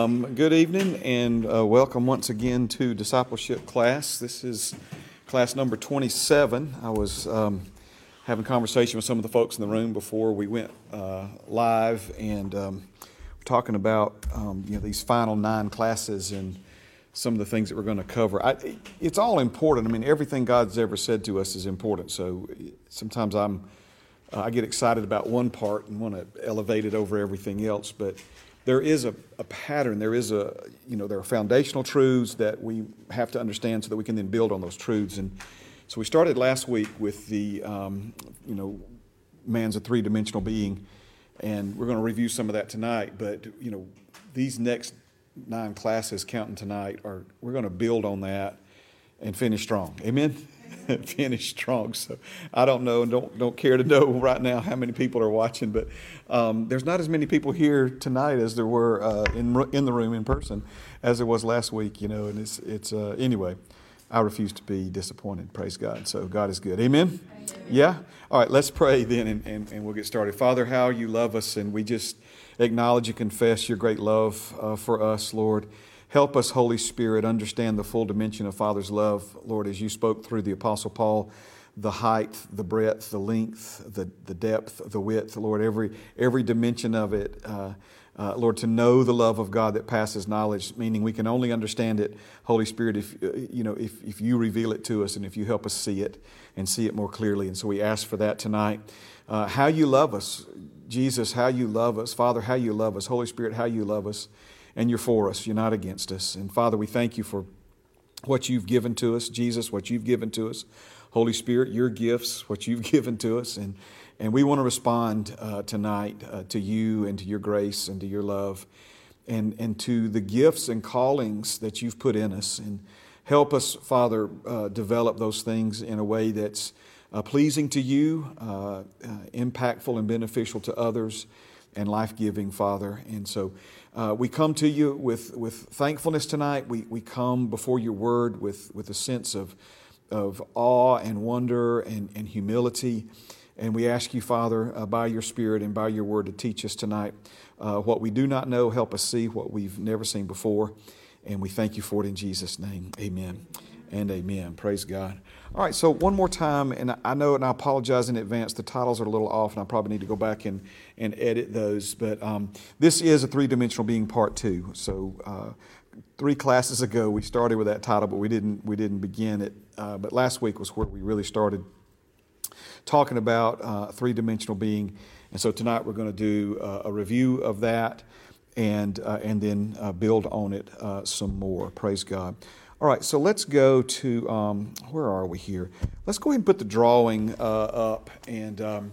Um, good evening and uh, welcome once again to discipleship class. This is class number 27. I was um, having conversation with some of the folks in the room before we went uh, live, and um, talking about um, you know these final nine classes and some of the things that we're going to cover. I, it's all important. I mean, everything God's ever said to us is important. So sometimes I'm uh, I get excited about one part and want to elevate it over everything else, but there is a, a, pattern, there is a, you know, there are foundational truths that we have to understand so that we can then build on those truths. And so we started last week with the, um, you know, man's a three dimensional being, and we're going to review some of that tonight. But, you know, these next nine classes counting tonight are, we're going to build on that and finish strong. Amen? finish strong. So I don't know and don't don't care to know right now how many people are watching, but um, there's not as many people here tonight as there were uh, in in the room in person as there was last week. You know, and it's it's uh, anyway. I refuse to be disappointed. Praise God. So God is good. Amen. Amen. Yeah. All right. Let's pray then, and, and, and we'll get started. Father, how you love us, and we just acknowledge and confess your great love uh, for us, Lord. Help us, Holy Spirit, understand the full dimension of Father's love, Lord, as you spoke through the Apostle Paul, the height, the breadth, the length, the, the depth, the width, Lord, every, every dimension of it. Uh, uh, Lord, to know the love of God that passes knowledge, meaning we can only understand it, Holy Spirit, if uh, you know, if, if you reveal it to us and if you help us see it and see it more clearly. And so we ask for that tonight. Uh, how you love us, Jesus, how you love us, Father, how you love us, Holy Spirit, how you love us and you're for us. You're not against us. And Father, we thank you for what you've given to us, Jesus, what you've given to us, Holy Spirit, your gifts, what you've given to us. And, and we want to respond uh, tonight uh, to you and to your grace and to your love and, and to the gifts and callings that you've put in us. And help us, Father, uh, develop those things in a way that's uh, pleasing to you, uh, uh, impactful and beneficial to others, and life giving, Father. And so, uh, we come to you with, with thankfulness tonight. We, we come before your word with, with a sense of, of awe and wonder and, and humility. And we ask you, Father, uh, by your Spirit and by your word to teach us tonight uh, what we do not know. Help us see what we've never seen before. And we thank you for it in Jesus' name. Amen and amen. Praise God. All right, so one more time, and I know, and I apologize in advance, the titles are a little off, and I probably need to go back and, and edit those. But um, this is a three dimensional being part two. So uh, three classes ago, we started with that title, but we didn't we didn't begin it. Uh, but last week was where we really started talking about uh, three dimensional being, and so tonight we're going to do uh, a review of that, and uh, and then uh, build on it some more. Praise God. All right, so let's go to, um, where are we here? Let's go ahead and put the drawing uh, up. And um,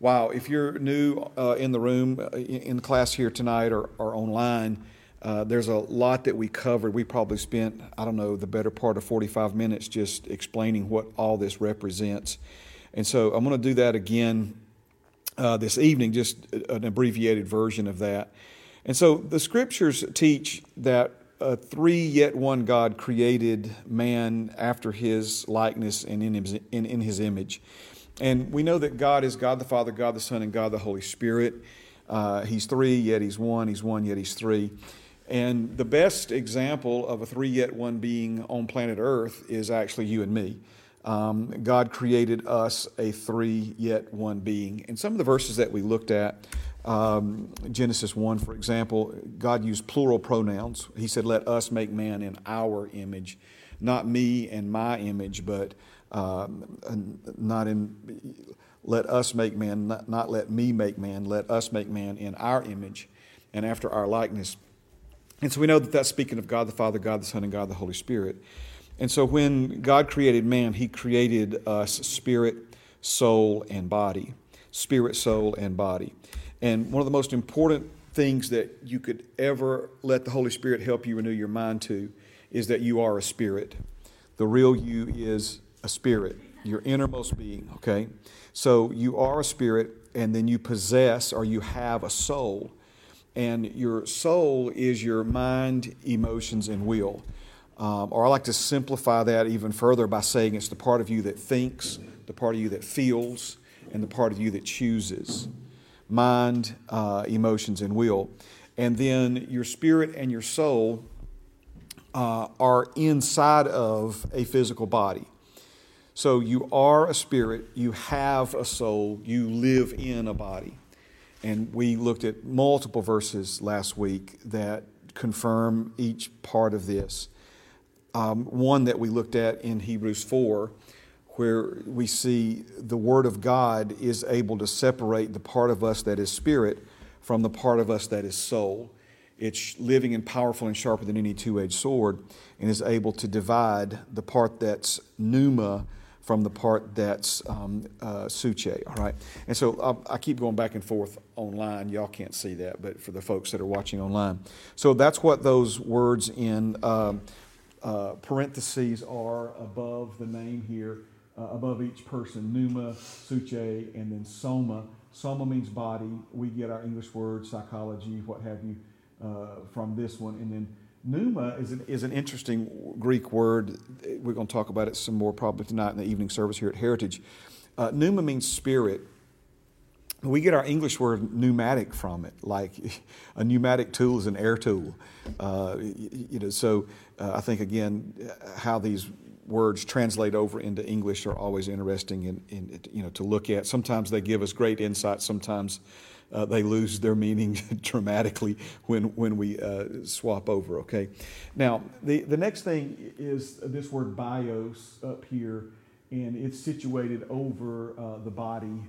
wow, if you're new uh, in the room, uh, in class here tonight or, or online, uh, there's a lot that we covered. We probably spent, I don't know, the better part of 45 minutes just explaining what all this represents. And so I'm going to do that again uh, this evening, just an abbreviated version of that. And so the scriptures teach that uh, three yet one God created man after his likeness and in his, in, in his image. And we know that God is God the Father, God the Son, and God the Holy Spirit. Uh, he's three, yet he's one. He's one, yet he's three. And the best example of a three yet one being on planet Earth is actually you and me. Um, God created us a three yet one being. And some of the verses that we looked at um, Genesis 1, for example, God used plural pronouns. He said, Let us make man in our image, not me and my image, but uh, not in let us make man, not, not let me make man, let us make man in our image and after our likeness. And so we know that that's speaking of God the Father, God the Son, and God the Holy Spirit. And so when God created man, he created us spirit, soul, and body. Spirit, soul, and body. And one of the most important things that you could ever let the Holy Spirit help you renew your mind to is that you are a spirit. The real you is a spirit, your innermost being, okay? So you are a spirit, and then you possess or you have a soul. And your soul is your mind, emotions, and will. Um, or I like to simplify that even further by saying it's the part of you that thinks, the part of you that feels, and the part of you that chooses mind, uh, emotions, and will. and then your spirit and your soul uh, are inside of a physical body. So you are a spirit, you have a soul, you live in a body. And we looked at multiple verses last week that confirm each part of this. Um, one that we looked at in Hebrews 4, where we see the Word of God is able to separate the part of us that is spirit from the part of us that is soul. It's living and powerful and sharper than any two edged sword and is able to divide the part that's pneuma from the part that's um, uh, psuche, all right? And so I, um, I keep going back and forth online. Y'all can't see that, but for the folks that are watching online. So that's what those words in um, uh, parentheses are above the name here, uh, above each person pneuma, psuche, and then soma. Soma means body. We get our English word, psychology, what have you, uh, from this one. And then Pneuma is an, is an interesting Greek word. We're going to talk about it some more probably tonight in the evening service here at Heritage. Uh, pneuma means spirit. We get our English word pneumatic from it, like a pneumatic tool is an air tool. Uh, you know, so uh, I think again how these words translate over into English are always interesting in, in, you know to look at. Sometimes they give us great insight. Sometimes uh, they lose their meaning dramatically when, when we uh, swap over, okay? Now, the, the next thing is this word bios up here, and it's situated over uh, the body.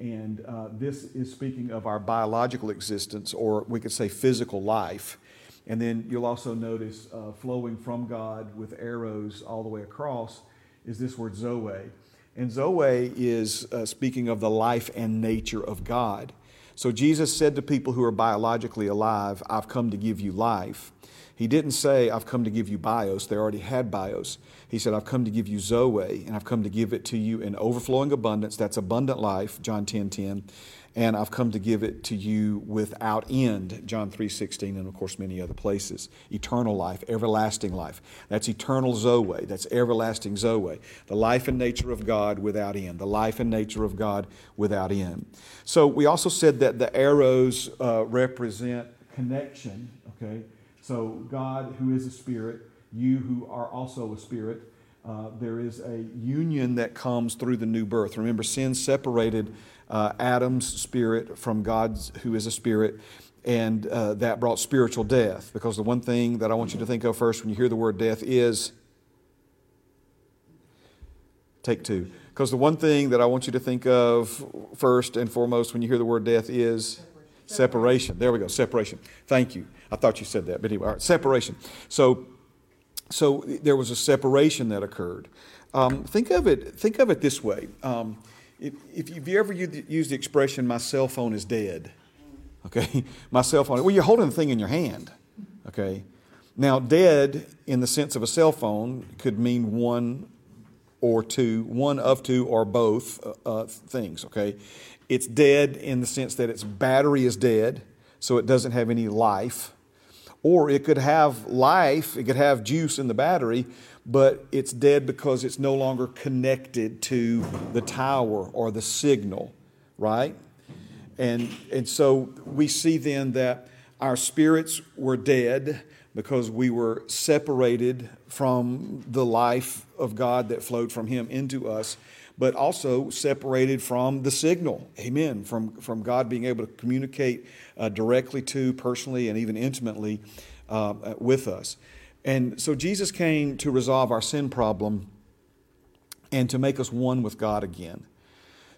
And uh, this is speaking of our biological existence, or we could say physical life. And then you'll also notice uh, flowing from God with arrows all the way across is this word Zoe. And Zoe is uh, speaking of the life and nature of God. So Jesus said to people who are biologically alive, I've come to give you life. He didn't say, I've come to give you bios. They already had bios. He said, I've come to give you Zoe, and I've come to give it to you in overflowing abundance. That's abundant life, John 10 10 and I've come to give it to you without end, John 3:16 and of course many other places. Eternal life, everlasting life. That's eternal Zoe, that's everlasting Zoe. The life and nature of God without end, the life and nature of God without end. So we also said that the arrows uh, represent connection, okay? So God who is a spirit, you who are also a spirit, uh, there is a union that comes through the new birth. Remember, sin separated uh, Adam's spirit from God's, who is a spirit, and uh, that brought spiritual death. Because the one thing that I want you to think of first when you hear the word death is take two. Because the one thing that I want you to think of first and foremost when you hear the word death is separation. There we go, separation. Thank you. I thought you said that, but anyway, separation. So, so there was a separation that occurred. Um, think of it. Think of it this way. Um, if, you've ever used the expression, my cell phone is dead, okay? My cell phone, well, you're holding the thing in your hand, okay? Now, dead in the sense of a cell phone could mean one or two, one of two or both uh, uh, things, okay? It's dead in the sense that its battery is dead, so it doesn't have any life. Or it could have life, it could have juice in the battery, but it's dead because it's no longer connected to the tower or the signal, right? And, and so we see then that our spirits were dead because we were separated from the life of God that flowed from Him into us, but also separated from the signal, amen, from, from God being able to communicate uh, directly to, personally, and even intimately uh, with us. And so Jesus came to resolve our sin problem and to make us one with God again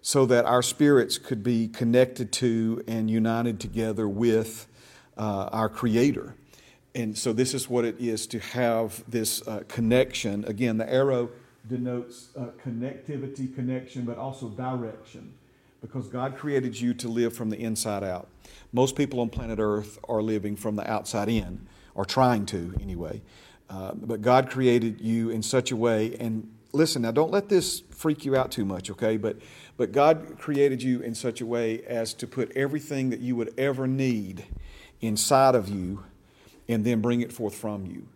so that our spirits could be connected to and united together with uh, our Creator. And so, this is what it is to have this uh, connection. Again, the arrow denotes uh, connectivity, connection, but also direction because God created you to live from the inside out. Most people on planet Earth are living from the outside in or trying to anyway. Uh, but God created you in such a way, and listen now, don't let this freak you out too much, okay? But, but God created you in such a way as to put everything that you would ever need inside of you and then bring it forth from you.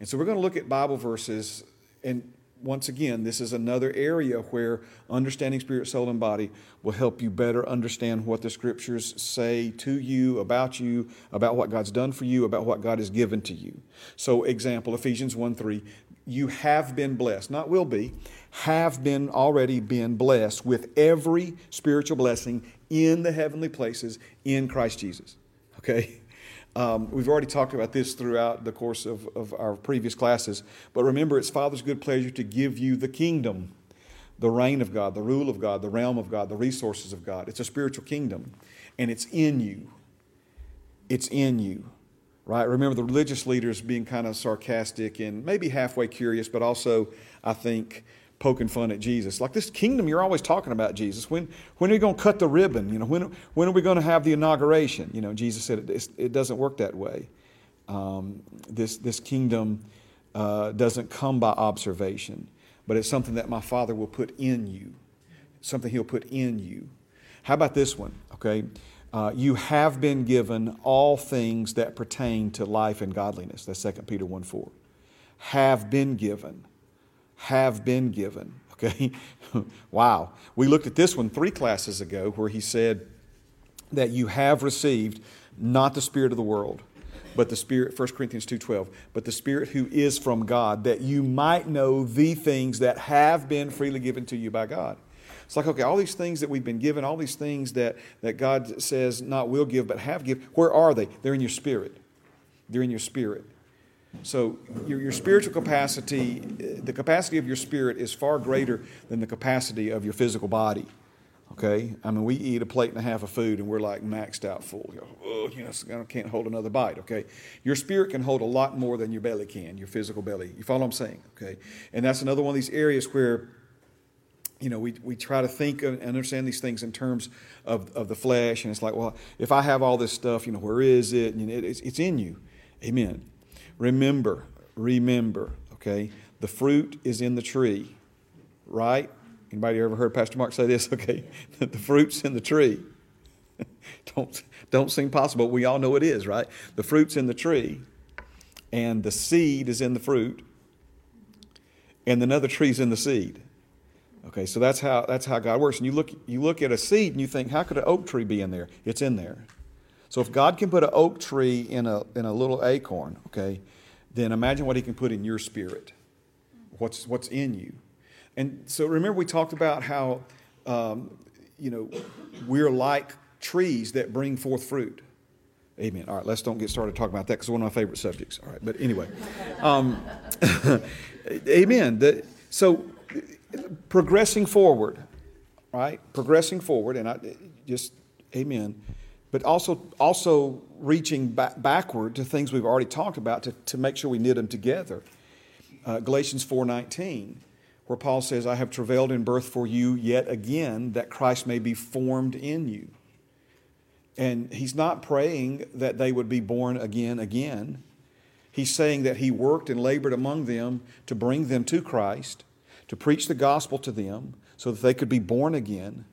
And so we're going to look at Bible verses, and once again, this is another area where understanding spirit, soul, and body will help you better understand what the scriptures say to you, about you, about what God's done for you, about what God has given to you. So, example, Ephesians 1 3, you have been blessed, not will be, have been already been blessed with every spiritual blessing in the heavenly places in Christ Jesus. Okay? Um, we've already talked about this throughout the course of, of our previous classes, but remember, it's Father's good pleasure to give you the kingdom, the reign of God, the rule of God, the realm of God, the resources of God. It's a spiritual kingdom, and it's in you. It's in you, right? Remember the religious leaders being kind of sarcastic and maybe halfway curious, but also, I think, poking fun at Jesus. Like this kingdom, you're always talking about Jesus. When, when are you going to cut the ribbon? You know, when, when are we going to have the inauguration? You know, Jesus said it, it doesn't work that way. Um, this, this kingdom uh, doesn't come by observation, but it's something that my Father will put in you, something He'll put in you. How about this one? Okay. Uh, you have been given all things that pertain to life and godliness. That's 2 Peter 1 4. Have been given have been given. Okay? wow. We looked at this one three classes ago where he said that you have received not the spirit of the world, but the spirit 1 Corinthians 2:12, but the spirit who is from God that you might know the things that have been freely given to you by God. It's like, okay, all these things that we've been given, all these things that, that God says not will give, but have give, where are they? They're in your spirit. They're in your spirit. So your, your spiritual capacity, eh, the capacity of your spirit is far greater than the capacity of your physical body. Okay? I mean, we eat a plate and a half of food and we're like maxed out full. Oh, you know, I can't hold another bite. Okay? Your spirit can hold a lot more than your belly can, your physical belly. You follow what I'm saying? Okay? And that's another one of these areas where you know, we, we try to think and understand these things in terms of, of the flesh. And it's like, well, if I have all this stuff, you know, where is it? And it, it's, it's in you. Amen. Remember, remember, okay? The fruit is in the tree, right? Anybody ever heard Pastor Mark say this? Okay, the fruit's in the tree. don't, don't seem possible. We all know it is, right? The fruit's in the tree, and the seed is in the fruit, and another tree's in the seed. Okay, so that's how that's how God works. And you look you look at a seed and you think, how could an oak tree be in there? It's in there. So if God can put an oak tree in a, in a little acorn, okay, then imagine what he can put in your spirit. What's, what's in you. And so remember we talked about how, um, you know, we're like trees that bring forth fruit. Amen. All right, let's don't get started talking about that because it's one of my favorite subjects. All right, but anyway, um, amen. The, so progressing forward, right? Progressing forward, and I just, amen but also, also reaching back, backward to things we've already talked about to, to make sure we knit them together. Uh, Galatians 4.19, where Paul says, I have travailed in birth for you yet again, that Christ may be formed in you. And he's not praying that they would be born again, again. He's saying that he worked and labored among them to bring them to Christ, to preach the gospel to them, so that they could be born again.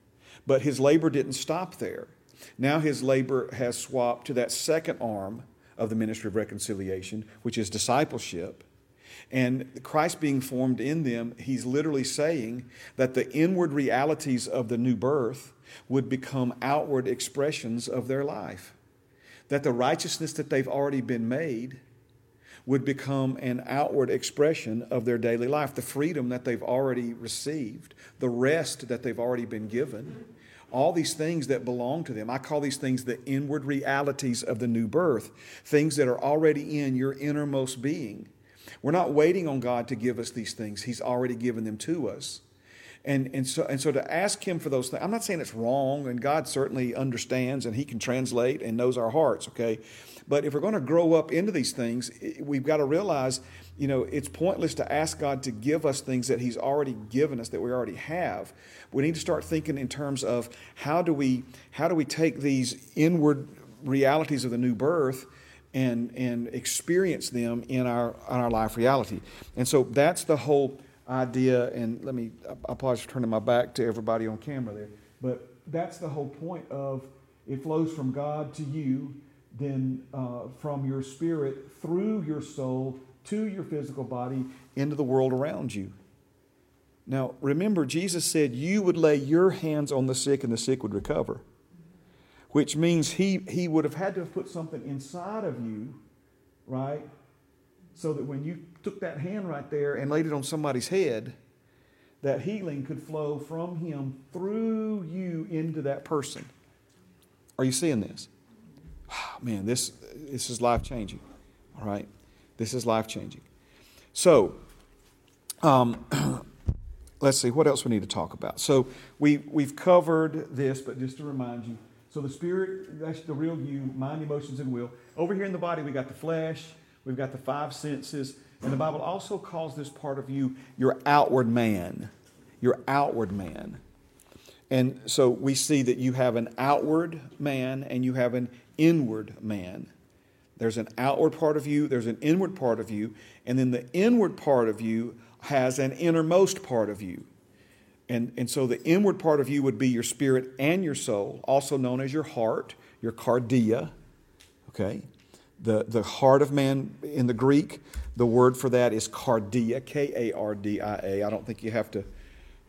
But his labor didn't stop there. Now his labor has swapped to that second arm of the ministry of reconciliation, which is discipleship. And Christ being formed in them, he's literally saying that the inward realities of the new birth would become outward expressions of their life. That the righteousness that they've already been made would become an outward expression of their daily life. The freedom that they've already received, the rest that they've already been given all these things that belong to them. I call these things the inward realities of the new birth, things that are already in your innermost being. We're not waiting on God to give us these things, He's already given them to us. And, and, so, and so to ask Him for those things, I'm not saying it's wrong, and God certainly understands and He can translate and knows our hearts, okay? But if we're going to grow up into these things, we've got to realize, you know, it's pointless to ask God to give us things that He's already given us that we already have. We need to start thinking in terms of how do we how do we take these inward realities of the new birth and and experience them in our in our life reality. And so that's the whole idea. And let me I apologize for turning my back to everybody on camera there, but that's the whole point of it flows from God to you then uh, from your spirit through your soul to your physical body into the world around you. Now, remember, Jesus said you would lay your hands on the sick and the sick would recover, which means he, he would have had to have put something inside of you, right? So that when you took that hand right there and laid it on somebody's head, that healing could flow from him through you into that person. Are you seeing this? Man, this, this is life changing. All right? This is life changing. So, um, let's see, what else we need to talk about? So, we, we've covered this, but just to remind you so, the spirit, that's the real you, mind, emotions, and will. Over here in the body, we got the flesh, we've got the five senses, and the Bible also calls this part of you your outward man. Your outward man. And so we see that you have an outward man and you have an inward man. There's an outward part of you, there's an inward part of you, and then the inward part of you has an innermost part of you. And, and so the inward part of you would be your spirit and your soul, also known as your heart, your kardia. Okay? The, the heart of man in the Greek, the word for that is kardia, K A R D I A. I don't think you have to,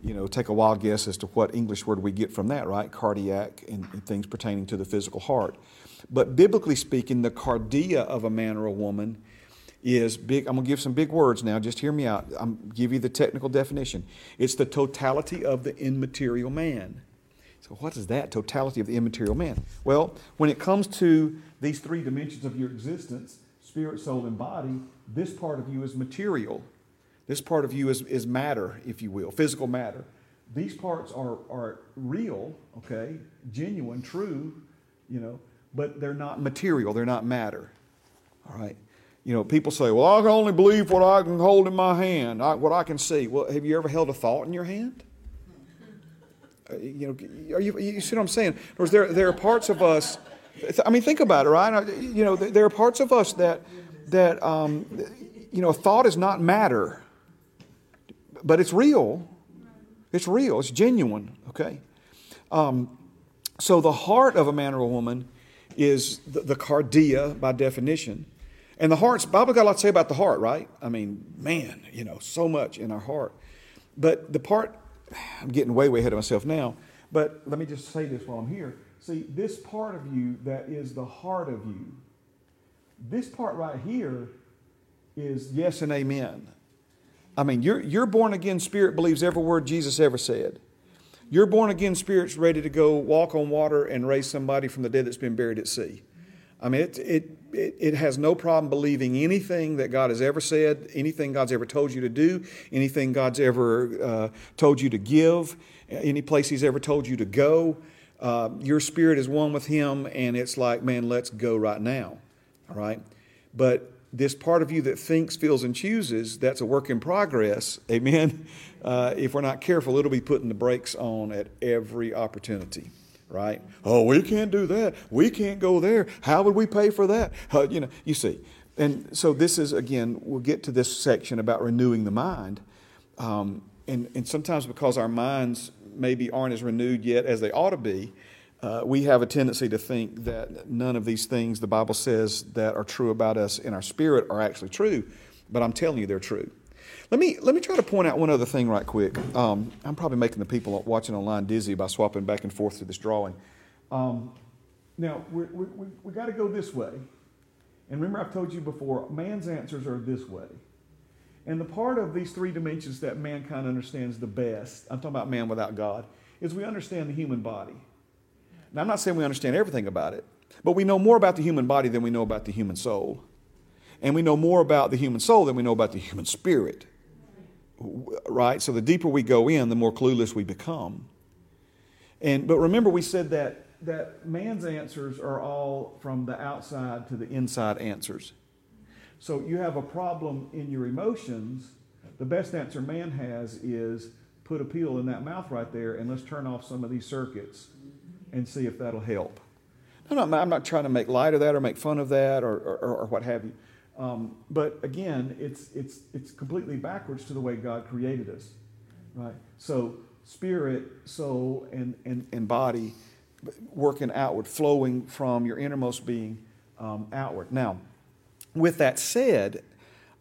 you know, take a wild guess as to what English word we get from that, right? Cardiac and, and things pertaining to the physical heart. But biblically speaking, the kardia of a man or a woman is big. I'm going to give some big words now. Just hear me out. I'm give you the technical definition. It's the totality of the immaterial man. So, what is that totality of the immaterial man? Well, when it comes to these three dimensions of your existence spirit, soul, and body this part of you is material. This part of you is, is matter, if you will, physical matter. These parts are, are real, okay, genuine, true, you know, but they're not material, they're not matter. All right. You know, people say, well, I can only believe what I can hold in my hand, I, what I can see. Well, have you ever held a thought in your hand? Uh, you know, you, you see what I'm saying? There, there are parts of us, I mean, think about it, right? You know, there are parts of us that, that um, you know, thought is not matter, but it's real. It's real, it's genuine, okay? Um, so the heart of a man or a woman is the, the kardia by definition. And the heart's, Bible got a lot to say about the heart, right? I mean, man, you know, so much in our heart. But the part, I'm getting way, way ahead of myself now, but let me just say this while I'm here. See, this part of you that is the heart of you, this part right here is yes and amen. I mean, your, your born again spirit believes every word Jesus ever said. Your born again spirit's ready to go walk on water and raise somebody from the dead that's been buried at sea. I mean, it, it, it, it, has no problem believing anything that God has ever said, anything God's ever told you to do, anything God's ever uh, told you to give, any place He's ever told you to go. Uh, your spirit is one with Him, and it's like, man, let's go right now. All right? But this part of you that thinks, feels, and chooses, that's a work in progress. Amen. Uh, if we're not careful, it'll be putting the brakes on at every opportunity right? Oh, we can't do that. We can't go there. How would we pay for that? Uh, you know, you see. And so this is, again, we'll get to this section about renewing the mind. Um, and, and sometimes because our minds maybe aren't as renewed yet as they ought to be, uh, we have a tendency to think that none of these things the Bible says that are true about us in our spirit are actually true. But I'm telling you, they're true. Let me, let me try to point out one other thing right quick. Um, I'm probably making the people watching online dizzy by swapping back and forth to this drawing. Um, now, we we we, we got to go this way. And remember, I've told you before, man's answers are this way. And the part of these three dimensions that mankind understands the best, I'm talking about man without God, is we understand the human body. Now, I'm not saying we understand everything about it, but we know more about the human body than we know about the human soul. And we know more about the human soul than we know about the human spirit right? So the deeper we go in, the more clueless we become. And but remember, we said that that man's answers are all from the outside to the inside answers. So you have a problem in your emotions. The best answer man has is put a peel in that mouth right there and let's turn off some of these circuits and see if that'll help. No, no, I'm not trying to make light of that or make fun of that or, or, or what have you. Um, but again, it's, it's, it's completely backwards to the way God created us, right? So spirit, soul, and, and, and body working outward, flowing from your innermost being um, outward. Now, with that said,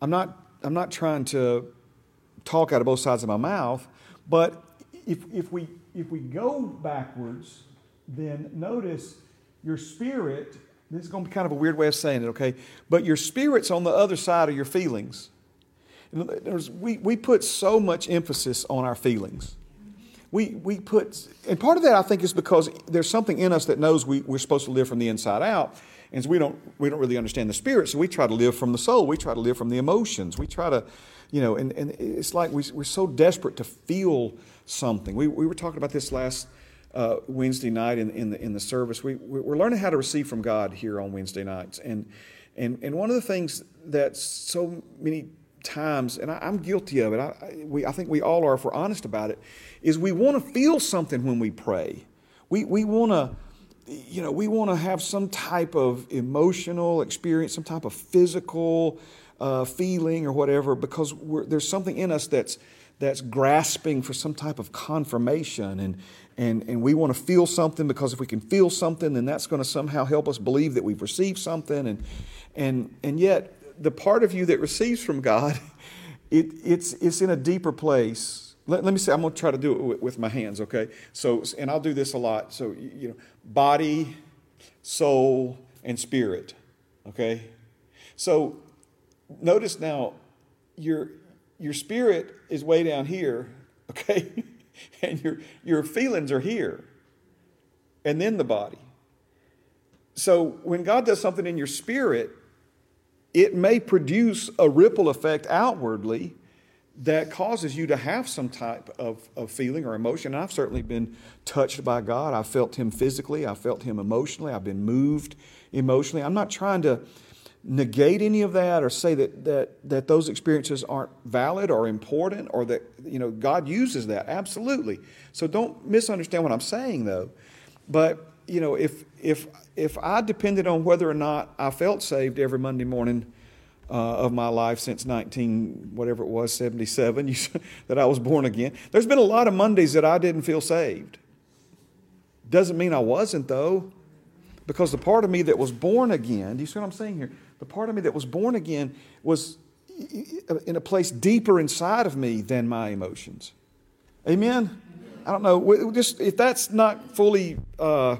I'm not, I'm not trying to talk out of both sides of my mouth, But if, if, we, if we go backwards, then notice your spirit, this is going to be kind of a weird way of saying it, okay? But your spirit's on the other side of your feelings. We, we put so much emphasis on our feelings. We, we put, and part of that I think is because there's something in us that knows we, we're supposed to live from the inside out. And so we don't, we don't really understand the spirit, so we try to live from the soul. We try to live from the emotions. We try to, you know, and, and it's like we, we're so desperate to feel something. We, we were talking about this last uh, Wednesday night in, in, the, in the service. We, we're learning how to receive from God here on Wednesday nights. And, and, and one of the things that so many times, and I, am guilty of it, I, we, I think we all are if we're honest about it, is we want to feel something when we pray. We, we want to you know, we want to have some type of emotional experience, some type of physical uh, feeling or whatever, because there's something in us that's that's grasping for some type of confirmation, and and and we want to feel something because if we can feel something, then that's going to somehow help us believe that we've received something, and and and yet the part of you that receives from God, it, it's it's in a deeper place let, let me say, I'm going to try to do it with, with, my hands, okay? So, and I'll do this a lot. So, you know, body, soul, and spirit, okay? So, notice now, your, your spirit is way down here, okay? and your, your feelings are here, and then the body. So, when God does something in your spirit, it may produce a ripple effect outwardly that causes you to have some type of, of feeling or emotion. I've certainly been touched by God. I felt Him physically, I felt Him emotionally, I've been moved emotionally. I'm not trying to negate any of that or say that, that, that those experiences aren't valid or important or that you know God uses that. Absolutely. So don't misunderstand what I'm saying though. But you know, if if if I depended on whether or not I felt saved every Monday morning, uh, of my life since 19, whatever it was, 77, you, that I was born again. There's been a lot of Mondays that I didn't feel saved. Doesn't mean I wasn't, though, because the part of me that was born again, do you see what I'm saying here? The part of me that was born again was in a place deeper inside of me than my emotions. Amen? I don't know. Just if that's not fully uh,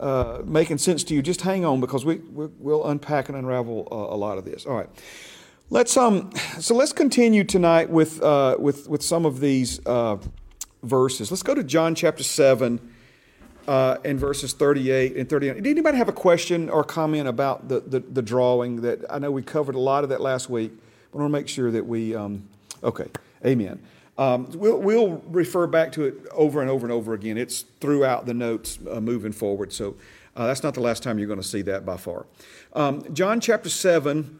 uh, making sense to you, just hang on because we, we will unpack and unravel uh, a lot of this. All right. Let's um so let's continue tonight with uh, with with some of these uh, verses. Let's go to John chapter seven uh, and verses thirty eight and thirty nine. Did anybody have a question or comment about the, the, the drawing? That I know we covered a lot of that last week. But I want to make sure that we um, okay. Amen. Um, we'll, we'll, refer back to it over and over and over again. It's throughout the notes uh, moving forward. So uh, that's not the last time you're going to see that by far. Um, John chapter 7,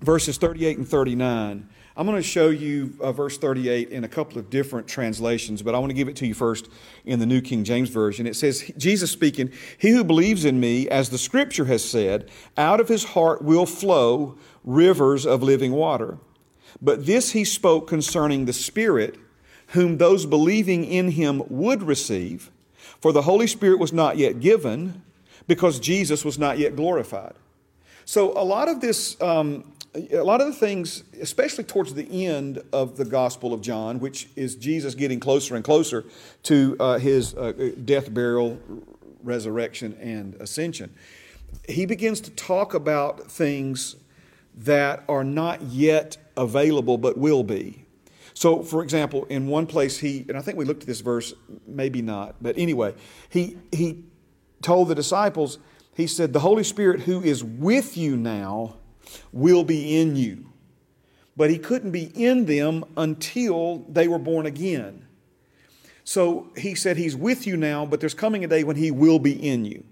verses 38 and 39. I'm going to show you uh, verse 38 in a couple of different translations, but I want to give it to you first in the New King James Version. It says, Jesus speaking, He who believes in me, as the scripture has said, out of his heart will flow rivers of living water. But this he spoke concerning the Spirit, whom those believing in him would receive, for the Holy Spirit was not yet given, because Jesus was not yet glorified. So, a lot of this, um, a lot of the things, especially towards the end of the Gospel of John, which is Jesus getting closer and closer to uh, his uh, death, burial, resurrection, and ascension, he begins to talk about things that are not yet available but will be. So, for example, in one place, he, and I think we looked at this verse, maybe not, but anyway, he, he told the disciples, he said, The Holy Spirit who is with you now will be in you. But he couldn't be in them until they were born again. So he said, He's with you now, but there's coming a day when he will be in you.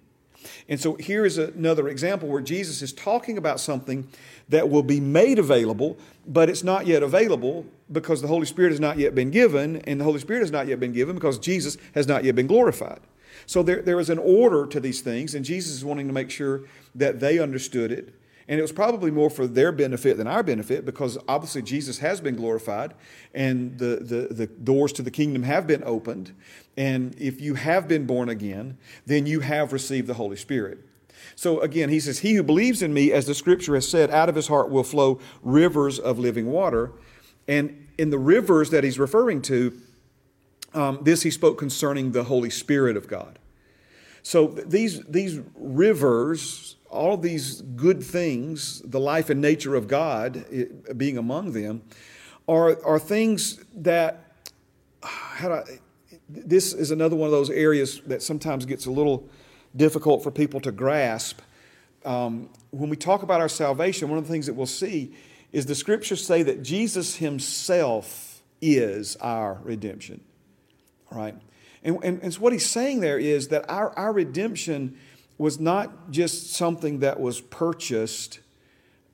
And so here is another example where Jesus is talking about something that will be made available, but it's not yet available because the Holy Spirit has not yet been given, and the Holy Spirit has not yet been given because Jesus has not yet been glorified. So there, there is an order to these things, and Jesus is wanting to make sure that they understood it and it was probably more for their benefit than our benefit because obviously Jesus has been glorified and the, the, the doors to the kingdom have been opened. And if you have been born again, then you have received the Holy Spirit. So again, he says, He who believes in me, as the scripture has said, out of his heart will flow rivers of living water. And in the rivers that he's referring to, Um, this he spoke concerning the Holy Spirit of God. So these, these rivers, all these good things, the life and nature of God it, being among them, are, are things that, how do I, this is another one of those areas that sometimes gets a little difficult for people to grasp. Um, when we talk about our salvation, one of the things that we'll see is the scriptures say that Jesus himself is our redemption. Right? And, and, and so what he's saying there is that our, our redemption was not just something that was purchased,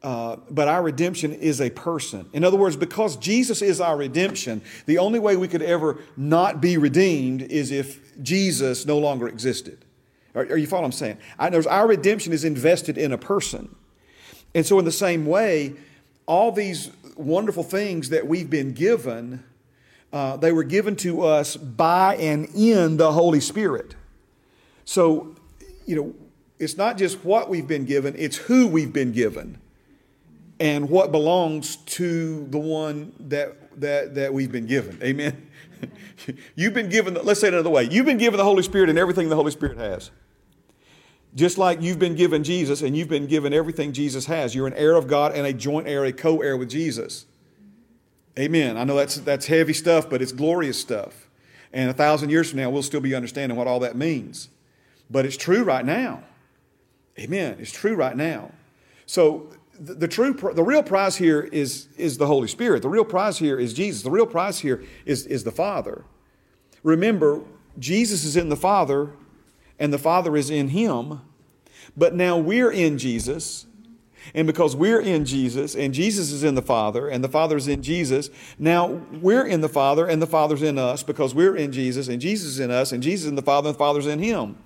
uh, but our redemption is a person. In other words, because Jesus is our redemption, the only way we could ever not be redeemed is if Jesus no longer existed. Are, are you following what I'm saying? I, our redemption is invested in a person. And so, in the same way, all these wonderful things that we've been given uh, they were given to us by and in the Holy Spirit. So, you know, it's not just what we've been given, it's who we've been given and what belongs to the one that, that, that we've been given. Amen. you've been given, the, let's say it another way, you've been given the Holy Spirit and everything the Holy Spirit has. Just like you've been given Jesus and you've been given everything Jesus has. You're an heir of God and a joint heir, a co heir with Jesus. Amen. I know that's, that's heavy stuff, but it's glorious stuff. And a thousand years from now, we'll still be understanding what all that means. But it's true right now. Amen. It's true right now. So the, the true, the real prize here is, is the Holy Spirit. The real prize here is Jesus. The real prize here is, is the Father. Remember, Jesus is in the Father, and the Father is in Him. But now we're in Jesus, and because we're in Jesus and Jesus is in the Father and the Father is in Jesus, now we're in the Father and the Father's in us because we're in Jesus and Jesus is in us and Jesus is in the Father and the Father's in Him.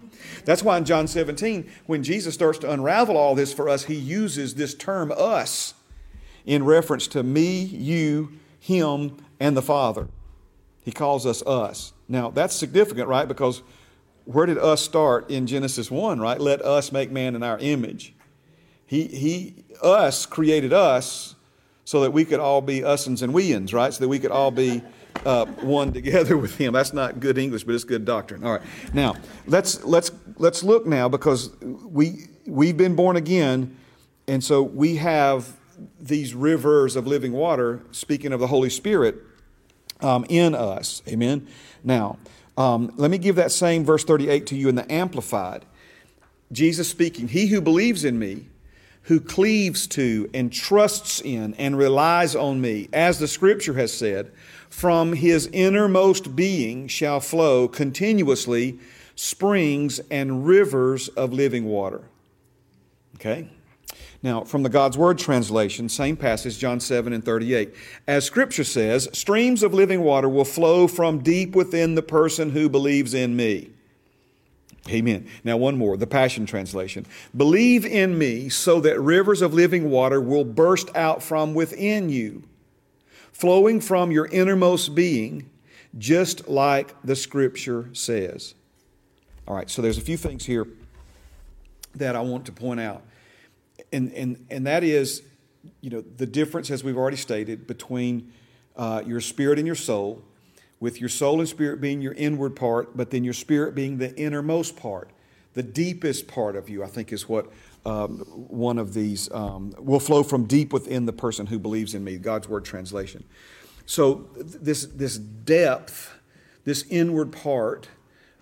That's why in John 17, when Jesus starts to unravel all this for us, He uses this term us in reference to me, you, Him, and the Father. He calls us us. Now, that's significant, right? Because where did us start in Genesis 1, right? Let us make man in our image. He, he, us created us so that we could all be usins and weans, right? So that we could all be uh, one together with Him. That's not good English, but it's good doctrine. All right. Now let's let's let's look now because we we've been born again, and so we have these rivers of living water. Speaking of the Holy Spirit um, in us, Amen. Now. Um, let me give that same verse 38 to you in the Amplified. Jesus speaking, He who believes in me, who cleaves to and trusts in and relies on me, as the scripture has said, from his innermost being shall flow continuously springs and rivers of living water. Okay? Now, from the God's Word translation, same passage, John 7 and 38. As Scripture says, streams of living water will flow from deep within the person who believes in me. Amen. Now, one more, the Passion Translation. Believe in me so that rivers of living water will burst out from within you, flowing from your innermost being, just like the Scripture says. All right, so there's a few things here that I want to point out. And, and, and that is, you know, the difference, as we've already stated, between uh, your spirit and your soul with your soul and spirit being your inward part, but then your spirit being the innermost part, the deepest part of you, I think is what um, one of these um, will flow from deep within the person who believes in me, God's Word translation. So, this, this depth, this inward part,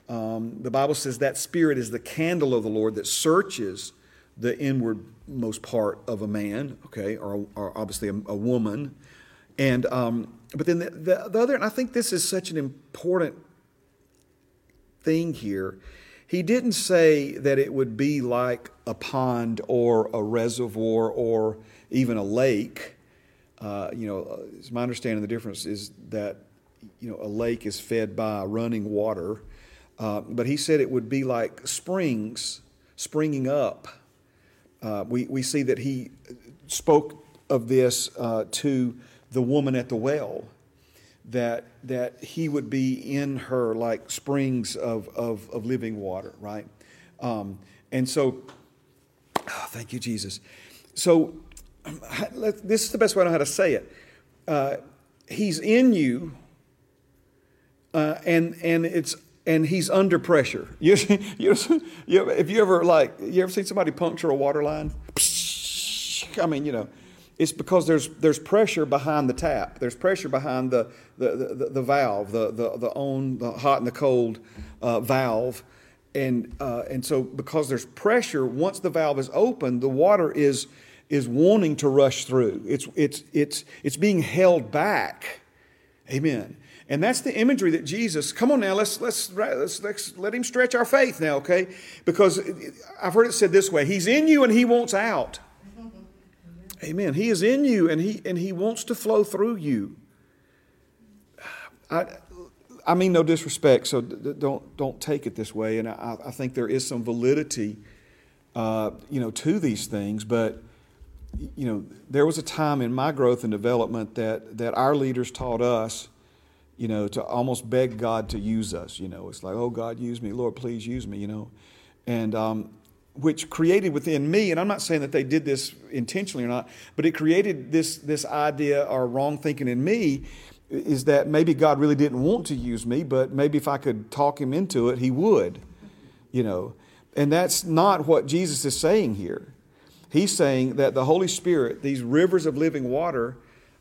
um, the Bible says that spirit is the candle of the Lord that searches the inwardmost part of a man, okay, or, or obviously a, a woman. And um, but then the, the, the other, and I think this is such an important thing here. He didn't say that it would be like a pond or a reservoir or even a lake. Uh, you know, it's my understanding the difference is that you know a lake is fed by running water, uh, but he said it would be like springs springing up. Uh, we we see that he spoke of this uh, to the woman at the well, that, that he would be in her like springs of, of, of living water, right? Um, and so, oh, thank you, Jesus. So, this is the best way I know how to say it. Uh, he's in you uh, and and it's and he's under pressure. You, you, you, if you ever like, you ever seen somebody puncture a water line? I mean, you know, it's because there's there's pressure behind the tap. There's pressure behind the the, the, the valve, the the the on the hot and the cold uh, valve, and uh, and so because there's pressure, once the valve is open, the water is is wanting to rush through. It's it's it's it's being held back. Amen. And that's the imagery that Jesus, come on now, let's, let's, let's, let's let him stretch our faith now, okay? Because I've heard it said this way He's in you and he wants out. Amen. He is in you and he, and he wants to flow through you. I, I mean no disrespect, so don't, don't take it this way. And I, I think there is some validity, uh, you know, to these things. But, you know, there was a time in my growth and development that, that our leaders taught us you know, to almost beg God to use us. You know, it's like, oh, God, use me. Lord, please use me, you know. And um, which created within me, and I'm not saying that they did this intentionally or not, but it created this, this idea or wrong thinking in me is that maybe God really didn't want to use me, but maybe if I could talk him into it, he would, you know. And that's not what Jesus is saying here. He's saying that the Holy Spirit, these rivers of living water,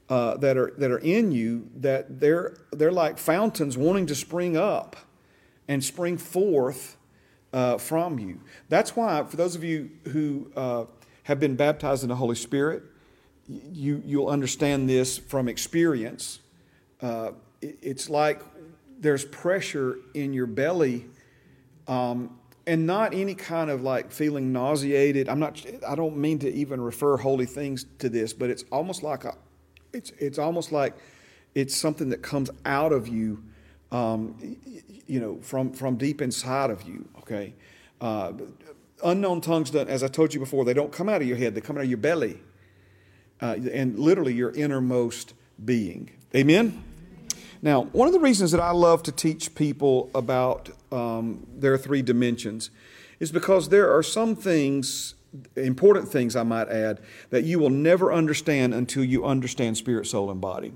uh, that are that are in you that they're they're like fountains wanting to spring up and spring forth uh, from you. That's why, for those of you who uh, have been baptized in the Holy Spirit, you you'll understand this from experience. Uh, it, it's like there's pressure in your belly. Um, and not any kind of like feeling nauseated. I'm not. I don't mean to even refer holy things to this, but it's almost like a it's, it's almost like it's something that comes out of you, um, you know, from, from deep inside of you, okay? Uh, unknown tongues, as I told you before, they don't come out of your head, they come out of your belly. Uh, and literally your innermost being. Amen? Now, one of the reasons that I love to teach people about um, their three dimensions is because there are some things important things, I might add, that you will never understand until you understand spirit, soul, and body.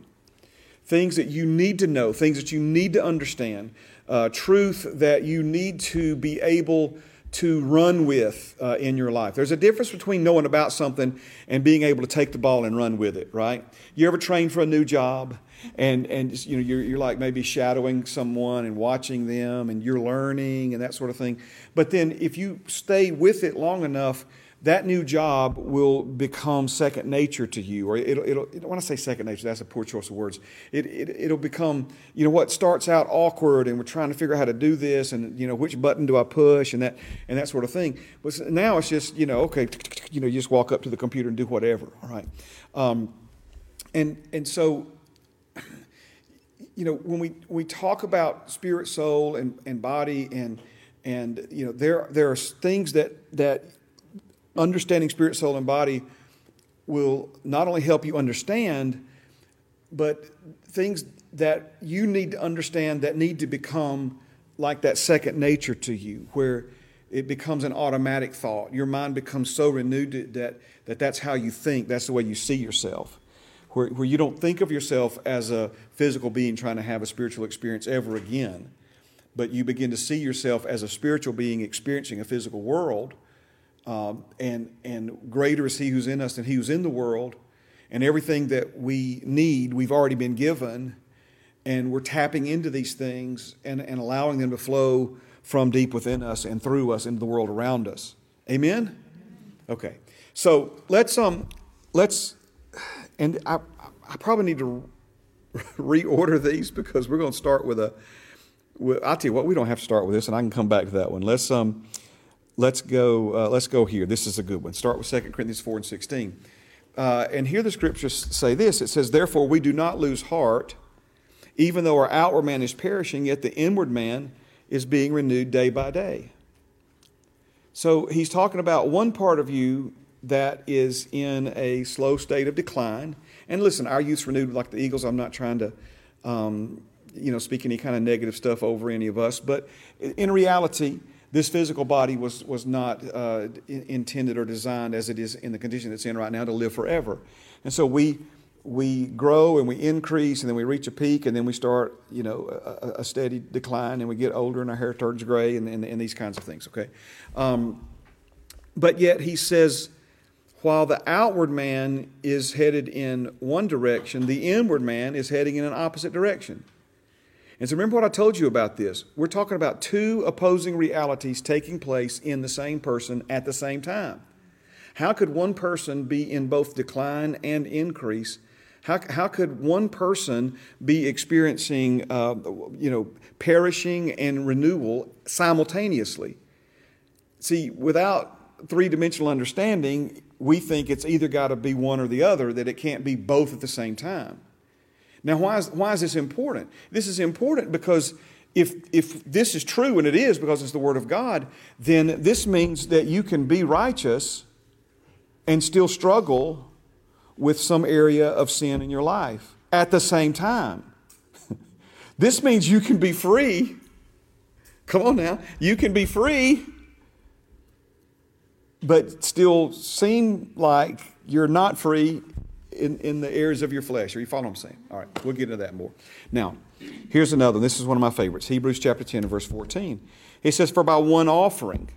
Things that you need to know, things that you need to understand, uh, truth that you need to be able to run with uh, in your life. There's a difference between knowing about something and being able to take the ball and run with it, right? You ever train for a new job? and and you know you're, you're like maybe shadowing someone and watching them and you're learning and that sort of thing but then if you stay with it long enough that new job will become second nature to you, or it'll, it'll, when I say second nature, that's a poor choice of words. It, it, it'll become, you know, what starts out awkward and we're trying to figure out how to do this and, you know, which button do I push and that, and that sort of thing. But now it's just, you know, okay, you know, you just walk up to the computer and do whatever, all right? Um, and, and so, you know, when we, we talk about spirit, soul, and, and body, and, and, you know, there, there are things that, that understanding spirit, soul, and body will not only help you understand, but things that you need to understand that need to become like that second nature to you, where it becomes an automatic thought. Your mind becomes so renewed that, that that's how you think, that's the way you see yourself. Where, where you don't think of yourself as a physical being trying to have a spiritual experience ever again, but you begin to see yourself as a spiritual being experiencing a physical world um, and, and greater is He who's in us than He who's in the world. And everything that we need, we've already been given. And we're tapping into these things and, and allowing them to flow from deep within us and through us into the world around us. Amen? Okay. So let's, um, let's, and I, I probably need to reorder these because we're going to start with a, I'll tell you what, we don't have to start with this, and I can come back to that one. Let's, um, let's go, uh, let's go here. This is a good one. Start with 2 Corinthians 4 and 16. Uh, and here the scriptures say this it says, Therefore, we do not lose heart, even though our outward man is perishing, yet the inward man is being renewed day by day. So he's talking about one part of you that is in a slow state of decline. And listen, our youth's renewed like the eagles. I'm not trying to, um, you know, speak any kind of negative stuff over any of us, but in reality, this physical body was, was not uh, intended or designed as it is in the condition it's in right now to live forever. And so we, we grow and we increase and then we reach a peak and then we start, you know, a, a steady decline and we get older and our hair turns gray and, and, and these kinds of things, okay? Um, but yet he says, while the outward man is headed in one direction, the inward man is heading in an opposite direction. And so remember what I told you about this. We're talking about two opposing realities taking place in the same person at the same time. How could one person be in both decline and increase how, how could one person be experiencing, uh, you know, perishing and renewal simultaneously? See, without three dimensional understanding, we think it's either got to be one or the other, that it can't be both at the same time. Now, why is, why is this important? This is important because if, if this is true, and it is because it's the Word of God, then this means that you can be righteous and still struggle with some area of sin in your life at the same time. this means you can be free. Come on now. You can be free, but still seem like you're not free in, in the areas of your flesh. Are you following what I'm saying? All right, we'll get into that more. Now, here's another. This is one of my favorites Hebrews chapter 10 and verse 14. He says, For by one offering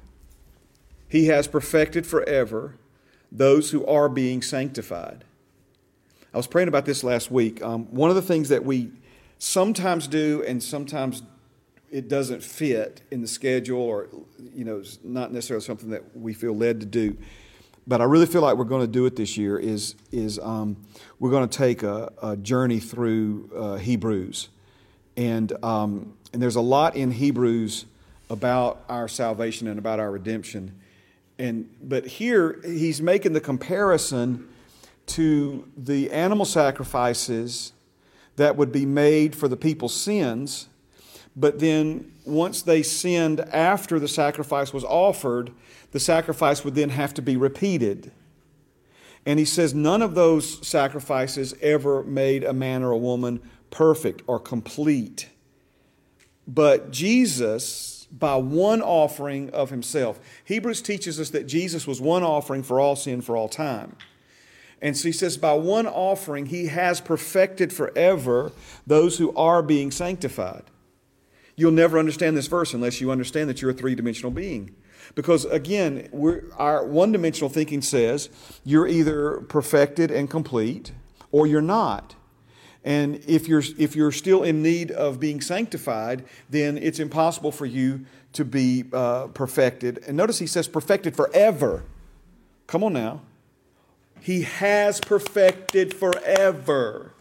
he has perfected forever those who are being sanctified. I was praying about this last week. Um, one of the things that we sometimes do and sometimes it doesn't fit in the schedule or, you know, it's not necessarily something that we feel led to do. But I really feel like we're going to do it this year is, is um, we're going to take a, a journey through uh, Hebrews. And, um, and there's a lot in Hebrews about our salvation and about our redemption. And, but here he's making the comparison to the animal sacrifices that would be made for the people's sins, but then once they sinned after the sacrifice was offered, the sacrifice would then have to be repeated. And he says none of those sacrifices ever made a man or a woman perfect or complete. But Jesus, by one offering of himself, Hebrews teaches us that Jesus was one offering for all sin for all time. And so he says, by one offering, he has perfected forever those who are being sanctified. You'll never understand this verse unless you understand that you're a three dimensional being. Because again, our one dimensional thinking says you're either perfected and complete or you're not. And if you're, if you're still in need of being sanctified, then it's impossible for you to be uh, perfected. And notice he says perfected forever. Come on now. He has perfected forever.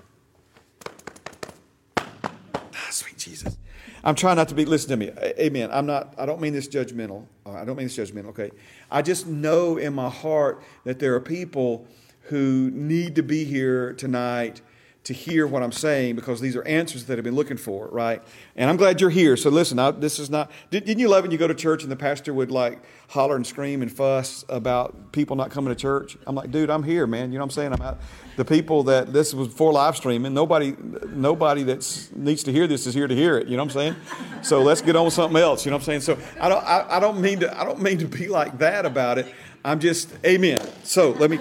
Ah, sweet Jesus. I'm trying not to be, listen to me. Amen. I'm not, I don't mean this judgmental. Uh, I don't mean this judgmental, okay? I just know in my heart that there are people who need to be here tonight to hear what I'm saying because these are answers that I've been looking for, right? And I'm glad you're here. So listen, I, this is not. Did, not you love when you go to church and the pastor would like holler and scream and fuss about people not coming to church? I'm like, dude, I'm here, man. You know what I'm saying? I'm out. The people that this was for live streaming. Nobody, nobody that needs to hear this is here to hear it. You know what I'm saying? So let's get on with something else. You know what I'm saying? So I don't, I, I don't mean to, I don't mean to be like that about it. I'm just, amen. So let me.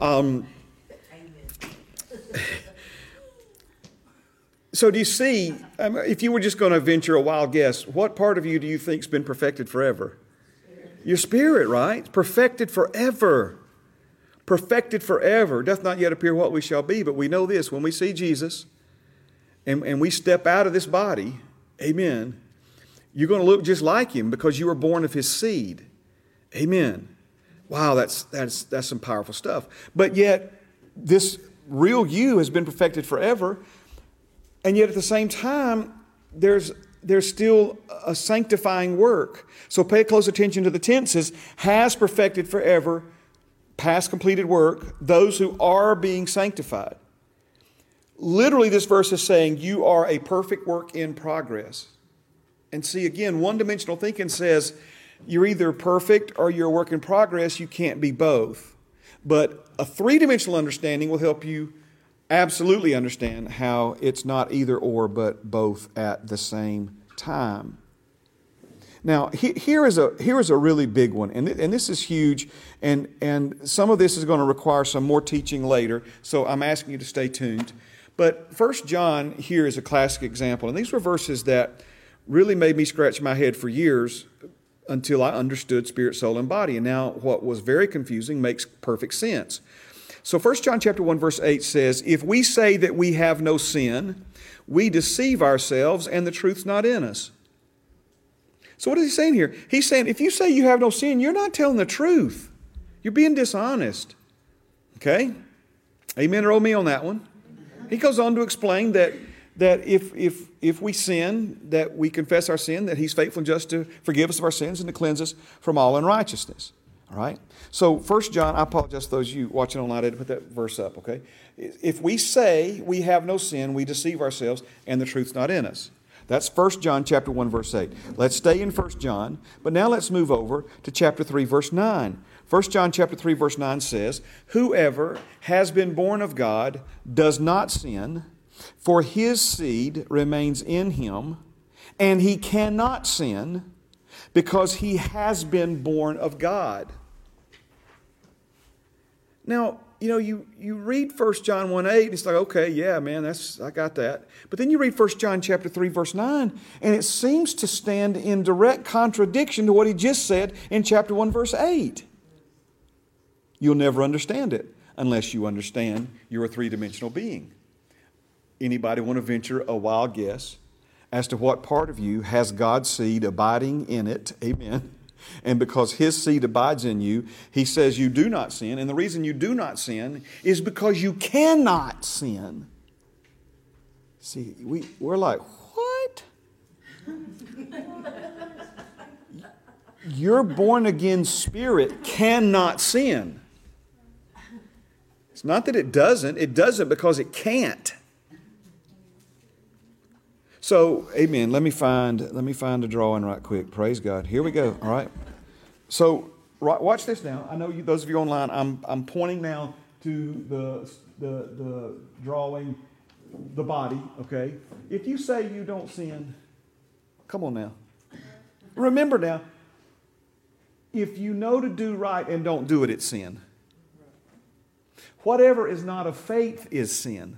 Um, so do you see, um, if you were just going to venture a wild guess, what part of you do you think's been perfected forever? Your spirit, right? Perfected forever. Perfected forever. Doth not yet appear what we shall be, but we know this when we see Jesus and, and we step out of this body, amen, you're going to look just like him because you were born of his seed. Amen. Wow, that's, that's, that's some powerful stuff. But yet, this real you has been perfected forever. And yet at the same time, there's, there's still a sanctifying work. So pay close attention to the tenses has perfected forever, past completed work, those who are being sanctified. Literally, this verse is saying you are a perfect work in progress. And see, again, one dimensional thinking says you're either perfect or you're a work in progress. You can't be both. But a three dimensional understanding will help you absolutely understand how it's not either or, but both at the same time. Now, he, here, is a, here is a really big one, and, th- and this is huge, and, and some of this is going to require some more teaching later, so I'm asking you to stay tuned. But First John here is a classic example, and these were verses that really made me scratch my head for years until I understood spirit, soul, and body. And now what was very confusing makes perfect sense. So 1 John chapter 1 verse 8 says, "If we say that we have no sin, we deceive ourselves and the truth's not in us." So what is he saying here? He's saying if you say you have no sin, you're not telling the truth. You're being dishonest. Okay? Amen or oh me on that one. He goes on to explain that that if, if, if we sin, that we confess our sin, that He's faithful and just to forgive us of our sins and to cleanse us from all unrighteousness. All right? So, First John, I apologize to those of you watching online, I didn't put that verse up, okay? If we say we have no sin, we deceive ourselves and the truth's not in us. That's 1 John chapter 1 verse 8. Let's stay in 1 John, but now let's move over to chapter 3 verse 9. 1 John chapter 3 verse 9 says, "Whoever has been born of God does not sin, for his seed remains in him, and he cannot sin because he has been born of God. Now, you know, you, you read 1 John 1 8, and it's like, okay, yeah, man, that's I got that. But then you read 1 John chapter 3, verse 9, and it seems to stand in direct contradiction to what he just said in chapter 1, verse 8. You'll never understand it unless you understand you're a three dimensional being. Anybody want to venture a wild guess as to what part of you has God's seed abiding in it? Amen. And because His seed abides in you, He says you do not sin. And the reason you do not sin is because you cannot sin. See, we, we're like, what? Your born again spirit cannot sin. It's not that it doesn't, it doesn't because it can't. So, amen. Let me find let me find a drawing right quick. Praise God. Here we go. All right. So, right, watch this now. I know you, those of you online. I'm I'm pointing now to the the the drawing, the body. Okay. If you say you don't sin, come on now. Remember now. If you know to do right and don't do it, it's sin. Whatever is not of faith is sin.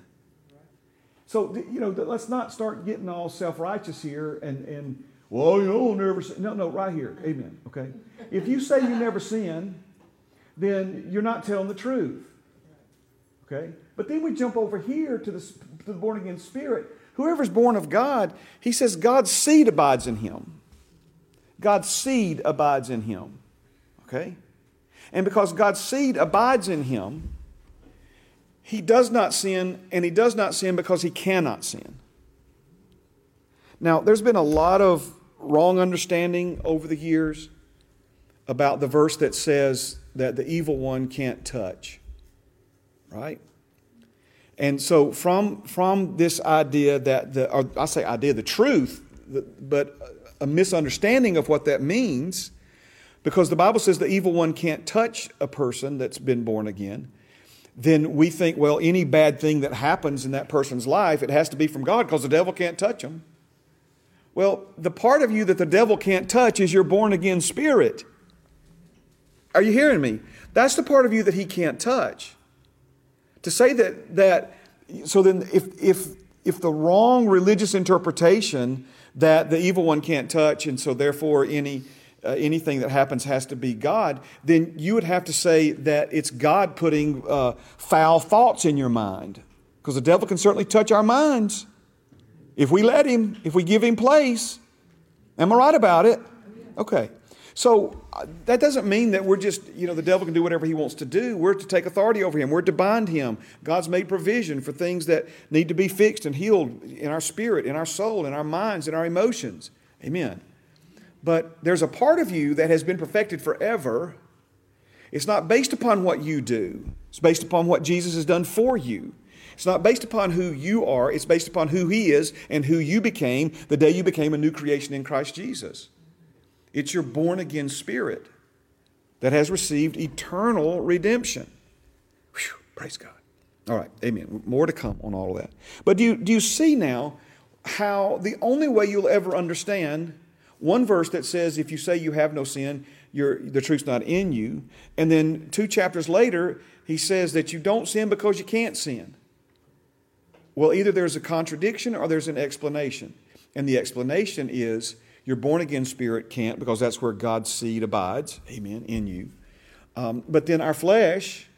So, you know, let's not start getting all self righteous here and, and, well, you know, never sin. No, no, right here. Amen. Okay? If you say you never sin, then you're not telling the truth. Okay? But then we jump over here to the, to the born again spirit. Whoever's born of God, he says God's seed abides in him. God's seed abides in him. Okay? And because God's seed abides in him, he does not sin, and he does not sin because he cannot sin. Now, there's been a lot of wrong understanding over the years about the verse that says that the evil one can't touch, right? And so, from, from this idea that the, I say idea, the truth, but a misunderstanding of what that means, because the Bible says the evil one can't touch a person that's been born again then we think, well, any bad thing that happens in that person's life, it has to be from God because the devil can't touch them. Well, the part of you that the devil can't touch is your born again spirit. Are you hearing me? That's the part of you that he can't touch. To say that, that so then if, if, if the wrong religious interpretation that the evil one can't touch, and so therefore any uh, anything that happens has to be God, then you would have to say that it's God putting uh, foul thoughts in your mind. Because the devil can certainly touch our minds if we let him, if we give him place. Am I right about it? Okay. So uh, that doesn't mean that we're just, you know, the devil can do whatever he wants to do. We're to take authority over him. We're to bind him. God's made provision for things that need to be fixed and healed in our spirit, in our soul, in our minds, in our emotions. Amen. But there's a part of you that has been perfected forever. It's not based upon what you do, it's based upon what Jesus has done for you. It's not based upon who you are, it's based upon who He is and who you became the day you became a new creation in Christ Jesus. It's your born again spirit that has received eternal redemption. Whew, praise God. All right, amen. More to come on all of that. But do you, do you see now how the only way you'll ever understand one verse that says, if you say you have no sin, the truth's not in you. And then two chapters later, he says that you don't sin because you can't sin. Well, either there's a contradiction or there's an explanation. And the explanation is your born again spirit can't because that's where God's seed abides, amen, in you. Um, but then our flesh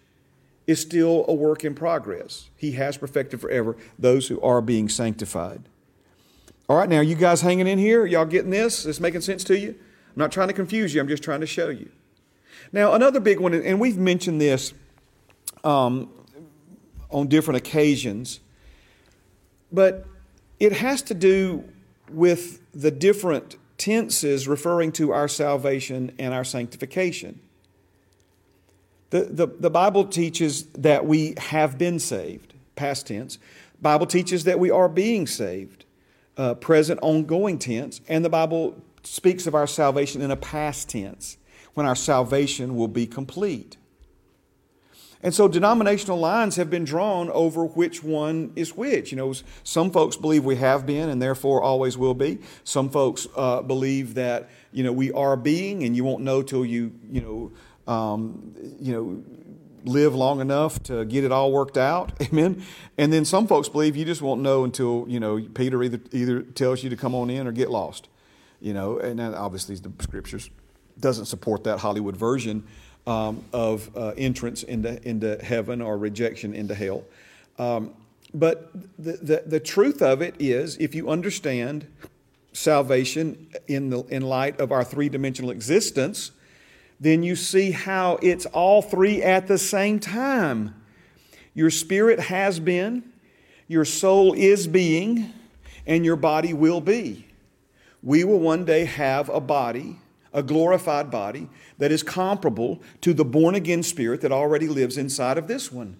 is still a work in progress. He has perfected forever those who are being sanctified. All right, now you guys hanging in here? Y'all getting this? Is this making sense to you? I'm not trying to confuse you, I'm just trying to show you. Now, another big one, and we've mentioned this um, on different occasions, but it has to do with the different tenses referring to our salvation and our sanctification. The, the, the Bible teaches that we have been saved, past tense. Bible teaches that we are being saved, uh, present, ongoing tense. And the Bible speaks of our salvation in a past tense, when our salvation will be complete. And so denominational lines have been drawn over which one is which. You know, some folks believe we have been and therefore always will be. Some folks uh, believe that, you know, we are being and you won't know till you, you know, um, you know, live long enough to get it all worked out. Amen. And then some folks believe you just won't know until, you know, Peter either, either tells you to come on in or get lost. You know, and obviously the scriptures doesn't support that Hollywood version um, of uh, entrance into, into heaven or rejection into hell. Um, but the, the, the truth of it is, if you understand salvation in, the, in light of our three dimensional existence, then you see how it's all three at the same time. Your spirit has been, your soul is being, and your body will be. We will one day have a body, a glorified body, that is comparable to the born again spirit that already lives inside of this one.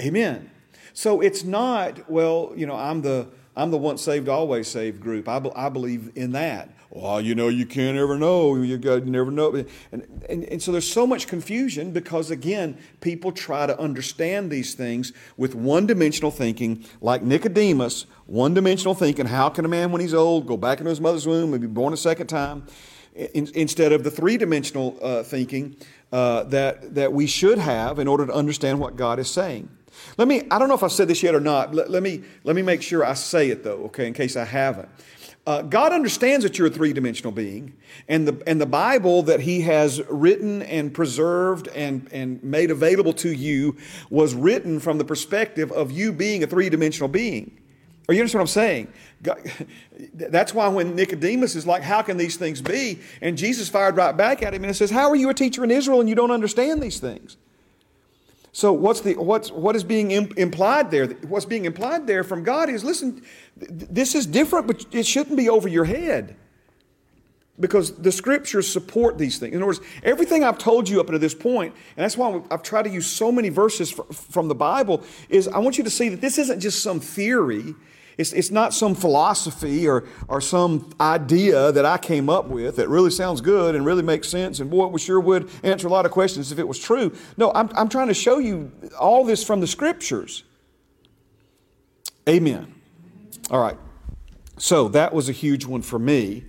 Amen. So it's not, well, you know, I'm the I'm the once saved, always saved group. I, be, I believe in that. Well, you know, you can't ever know. You, got, never know. And, and, and so there's so much confusion because, again, people try to understand these things with one dimensional thinking, like Nicodemus, one dimensional thinking. How can a man, when he's old, go back into his mother's womb and be born a second time? In, instead of the three dimensional uh, thinking uh, that, that we should have in order to understand what God is saying. Let me, I don't know if I said this yet or not. Let, let, me, let me make sure I say it though, okay, in case I haven't. Uh, God understands that you're a three dimensional being, and the, and the Bible that He has written and preserved and, and made available to you was written from the perspective of you being a three dimensional being. Or you understand what I'm saying? God, that's why when Nicodemus is like, How can these things be? And Jesus fired right back at him and says, How are you a teacher in Israel and you don't understand these things? So what's the what's what is being implied there? What's being implied there from God is listen, this is different, but it shouldn't be over your head. Because the scriptures support these things. In other words, everything I've told you up to this point, and that's why I've tried to use so many verses from the Bible, is I want you to see that this isn't just some theory. It's, it's not some philosophy or, or some idea that I came up with that really sounds good and really makes sense, and boy, we sure would answer a lot of questions if it was true. No, I'm, I'm trying to show you all this from the scriptures. Amen. All right. So that was a huge one for me.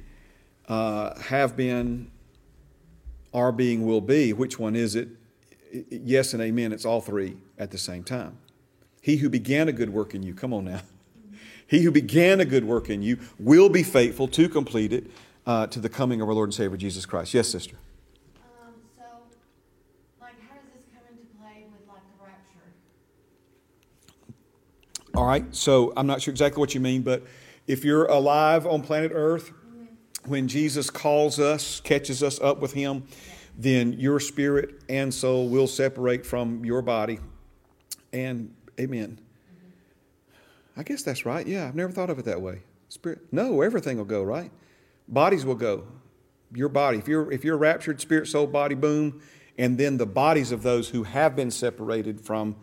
Uh, have been, are being, will be. Which one is it? Yes and amen. It's all three at the same time. He who began a good work in you, come on now. He who began a good work in you will be faithful to complete it uh, to the coming of our Lord and Savior Jesus Christ. Yes, sister. Um, so, like, how does this come into play with like the rapture? All right. So I'm not sure exactly what you mean, but if you're alive on planet Earth, mm-hmm. when Jesus calls us, catches us up with Him, yeah. then your spirit and soul will separate from your body. And amen. I guess that's right. Yeah, I've never thought of it that way. Spirit, no, everything will go right. Bodies will go. Your body, if you're if you're raptured, spirit, soul, body, boom, and then the bodies of those who have been separated from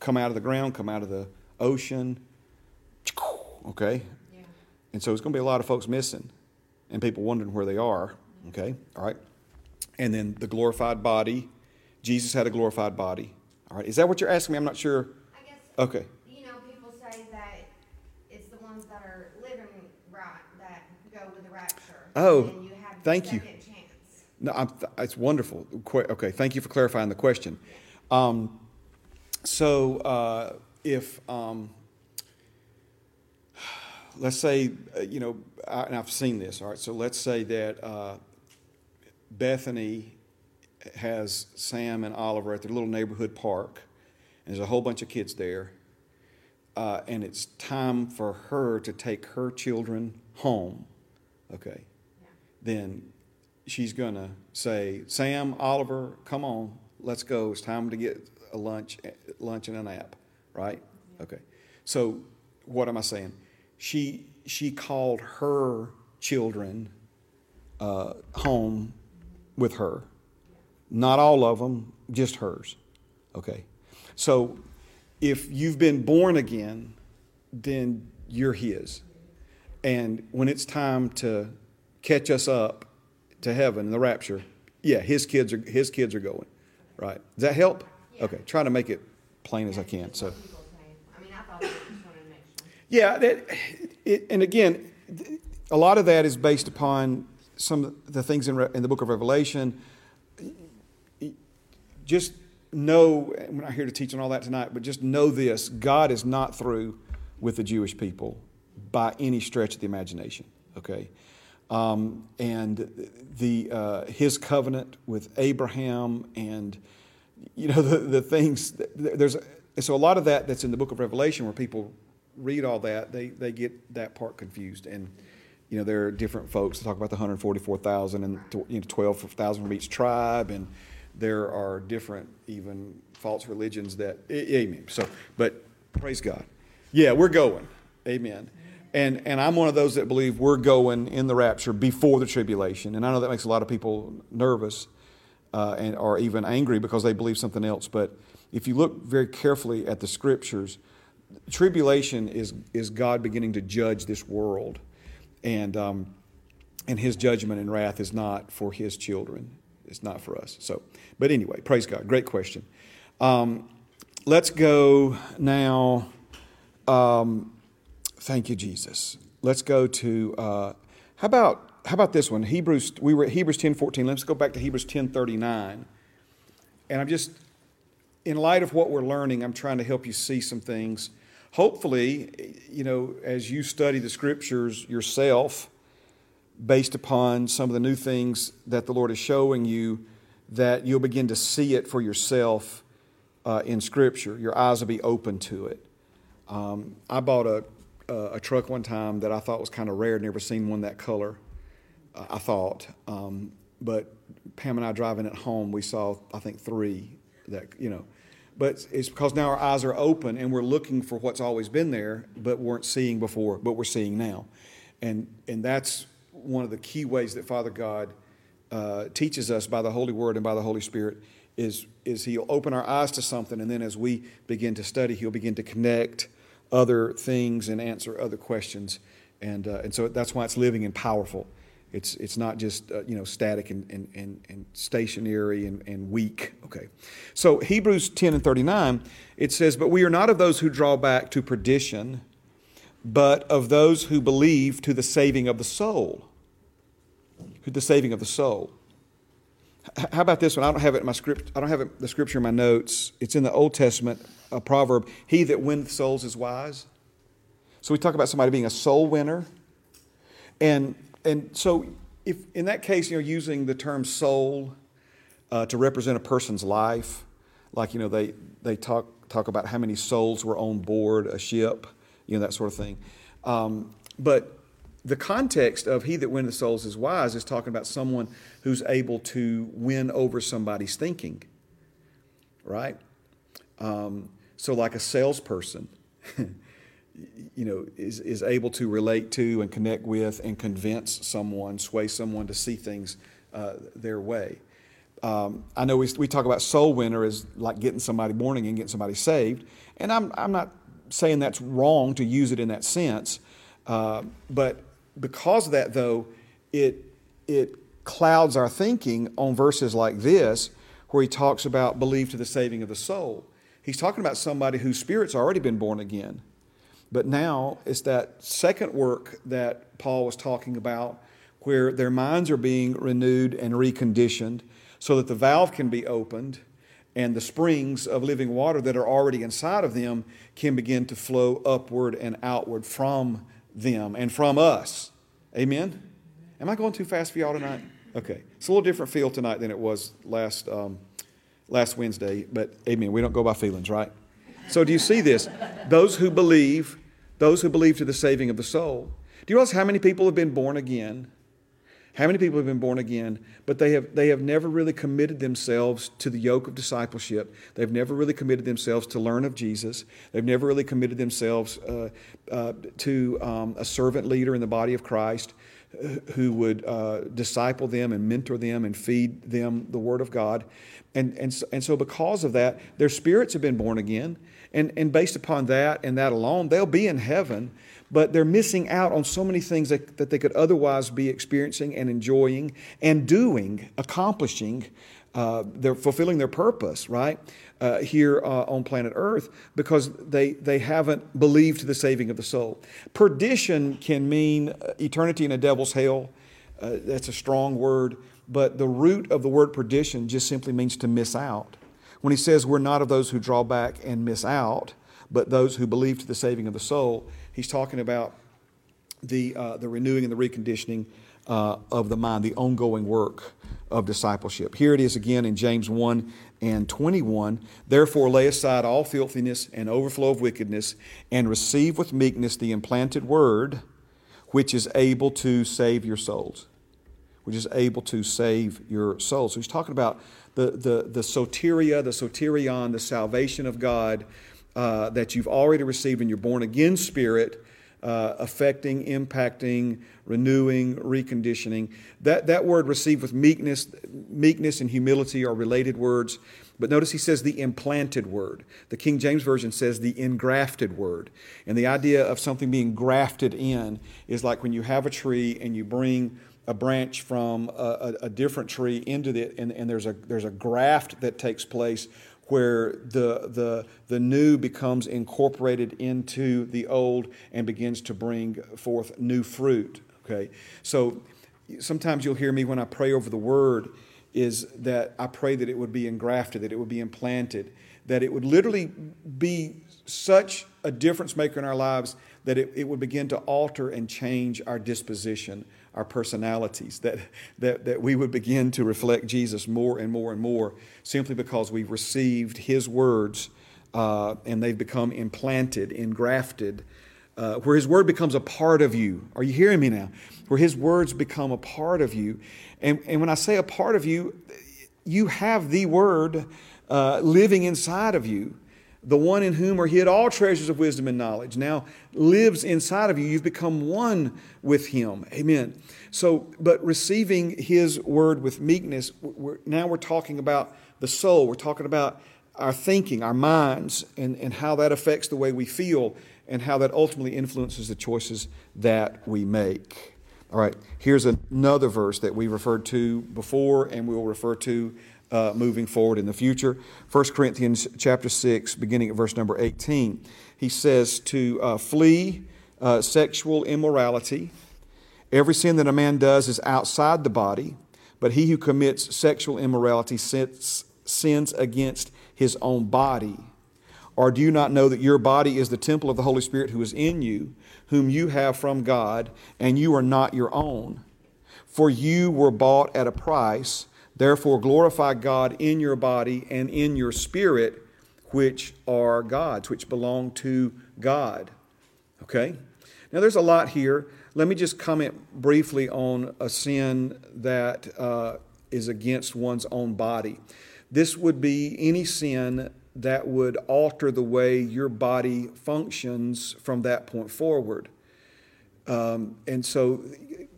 come out of the ground, come out of the ocean. Okay, yeah. and so it's going to be a lot of folks missing, and people wondering where they are. Okay, all right, and then the glorified body. Jesus had a glorified body. All right, is that what you're asking me? I'm not sure. I guess. Okay. Oh, then you have thank you. second chance. No, I'm, it's wonderful. Que- Okay, thank you for clarifying the question. Um, so, uh, if, um, let's say, uh, you know, I, and I've seen this, all right, so let's say that uh, Bethany has Sam and Oliver at their little neighborhood park, and there's a whole bunch of kids there, uh, and it's time for her to take her children home, okay? Then she's going to say, Sam, Oliver, come on, let's go. It's time to get a lunch, lunch and a nap, right? Okay. So what am I saying? She she called her children uh, home with her. Not all of them, just hers. Okay. So if you've been born again, then you're his. And when it's time to catch us up to heaven in the rapture, yeah, his kids are his kids are going. Right. Does that help? Okay. Try to make it plain as I can. So I mean, I thought they just wanted to make sure. yeah, that, it, and again, a lot of that is based upon some of the things in, Re- in the book of Revelation. Just know, we're not here to teach on all that tonight, but just know this God is not through with the Jewish people by any stretch of the imagination, okay? Um, and the, uh, his covenant with Abraham and, you know, the, the things, there's, so a lot of that that's in the book of Revelation where people read all that, they, they get that part confused. And, you know, there are different folks that talk about the 144,000 and, you know, 12,000 from each tribe. And there are different, even false religions that, amen. So, but praise God. Yeah, we're going. Amen. And, and I'm one of those that believe we're going in the rapture before the tribulation. And I know that makes a lot of people nervous uh, and, or even angry because they believe something else. But if you look very carefully at the scriptures, tribulation is, is God beginning to judge this world. And, um, and his judgment and wrath is not for his children. It's not for us. So, but anyway, praise God. Great question. Um, let's go now. Um, thank you, Jesus. Let's go to uh, how about how about this one? Hebrews. We were at Hebrews ten fourteen. Let's go back to Hebrews ten thirty nine. And I'm just in light of what we're learning, I'm trying to help you see some things. Hopefully, you know, as you study the scriptures yourself, based upon some of the new things that the Lord is showing you, that you'll begin to see it for yourself uh, in Scripture. Your eyes will be open to it. Um, I bought a, a, a truck one time that I thought was kind of rare. Never seen one that color. Uh, I thought, um, but Pam and I driving it home, we saw I think three that you know. But it's because now our eyes are open and we're looking for what's always been there, but weren't seeing before, but we're seeing now, and and that's one of the key ways that Father God uh, teaches us by the Holy Word and by the Holy Spirit is, is He'll open our eyes to something, and then as we begin to study, He'll begin to connect other things and answer other questions. And, uh, and so that's why it's living and powerful. It's, it's not just uh, you know static and, and, and, and stationary and, and weak. Okay, so Hebrews 10 and 39 it says, "But we are not of those who draw back to perdition, but of those who believe to the saving of the soul." To the saving of the soul. How about this one? I don't have it in my script. I don't have it, the scripture in my notes. It's in the Old Testament, a proverb. He that winneth souls is wise. So we talk about somebody being a soul winner. And, and so if in that case, you know, using the term soul uh, to represent a person's life, like, you know, they, they talk, talk about how many souls were on board a ship, you know, that sort of thing. Um, but the context of he that winneth souls is wise is talking about someone who's able to win over somebody's thinking, right? Um, so, like a salesperson, you know, is, is able to relate to and connect with and convince someone, sway someone to see things uh, their way. Um, I know we, we talk about soul winner as like getting somebody born again, getting somebody saved, and I'm, I'm not saying that's wrong to use it in that sense, uh, but because of that, though, it, it clouds our thinking on verses like this, where he talks about believe to the saving of the soul. He's talking about somebody whose spirit's already been born again. But now it's that second work that Paul was talking about, where their minds are being renewed and reconditioned so that the valve can be opened and the springs of living water that are already inside of them can begin to flow upward and outward from them and from us. Amen? Am I going too fast for y'all tonight? Okay. It's a little different feel tonight than it was last, um, last Wednesday, but amen. We don't go by feelings, right? So do you see this? Those who believe, those who believe to the saving of the soul. Do you realize how many people have been born again? How many people have been born again, but they have, they have never really committed themselves to the yoke of discipleship? They've never really committed themselves to learn of Jesus. They've never really committed themselves uh, uh, to um, a servant leader in the body of Christ who would uh, disciple them and mentor them and feed them the Word of God. And, and, so, and so, because of that, their spirits have been born again. And, and based upon that and that alone, they'll be in heaven but they're missing out on so many things that, that they could otherwise be experiencing and enjoying and doing, accomplishing. Uh, they're fulfilling their purpose, right, uh, here uh, on planet Earth because they, they haven't believed the saving of the soul. Perdition can mean uh, eternity in a devil's hell. Uh, that's a strong word, but the root of the word perdition just simply means to miss out. When he says we're not of those who draw back and miss out, but those who believe to the saving of the soul, he's talking about the, uh, the renewing and the reconditioning uh, of the mind, the ongoing work of discipleship. Here it is again in James 1 and 21. Therefore, lay aside all filthiness and overflow of wickedness, and receive with meekness the implanted word, which is able to save your souls. Which is able to save your souls. So he's talking about the, the, the soteria, the soterion, the salvation of God uh, that you've already received in your born again spirit, uh, affecting, impacting, renewing, reconditioning. That, that word received with meekness, meekness and humility are related words. But notice he says the implanted word. The King James Version says the engrafted word. And the idea of something being grafted in is like when you have a tree and you bring a branch from a, a, a different tree into it, and, and there's, a, there's a graft that takes place where the, the, the new becomes incorporated into the old and begins to bring forth new fruit. Okay? So sometimes you'll hear me when I pray over the word, is that I pray that it would be engrafted, that it would be implanted, that it would literally be such a difference maker in our lives that it, it would begin to alter and change our disposition, our personalities, that, that, that we would begin to reflect Jesus more and more and more simply because we've received His words uh, and they've become implanted, engrafted, uh, where His word becomes a part of you. Are you hearing me now? Where His words become a part of you. And, and when I say a part of you, you have the word uh, living inside of you the one in whom are hid all treasures of wisdom and knowledge, now lives inside of you. You've become one with him. Amen. So, but receiving his word with meekness, we're, now we're talking about the soul. We're talking about our thinking, our minds, and, and how that affects the way we feel and how that ultimately influences the choices that we make. All right, here's another verse that we referred to before and we'll refer to uh, moving forward in the future. 1 Corinthians chapter 6, beginning at verse number 18, he says to uh, flee uh, sexual immorality. Every sin that a man does is outside the body, but he who commits sexual immorality sins, sins against his own body. Or do you not know that your body is the temple of the Holy Spirit who is in you, whom you have from God, and you are not your own? For you were bought at a price. Therefore, glorify God in your body and in your spirit, which are God's, which belong to God. Okay? Now, there's a lot here. Let me just comment briefly on a sin that uh, is against one's own body. This would be any sin that would alter the way your body functions from that point forward. Um, and so,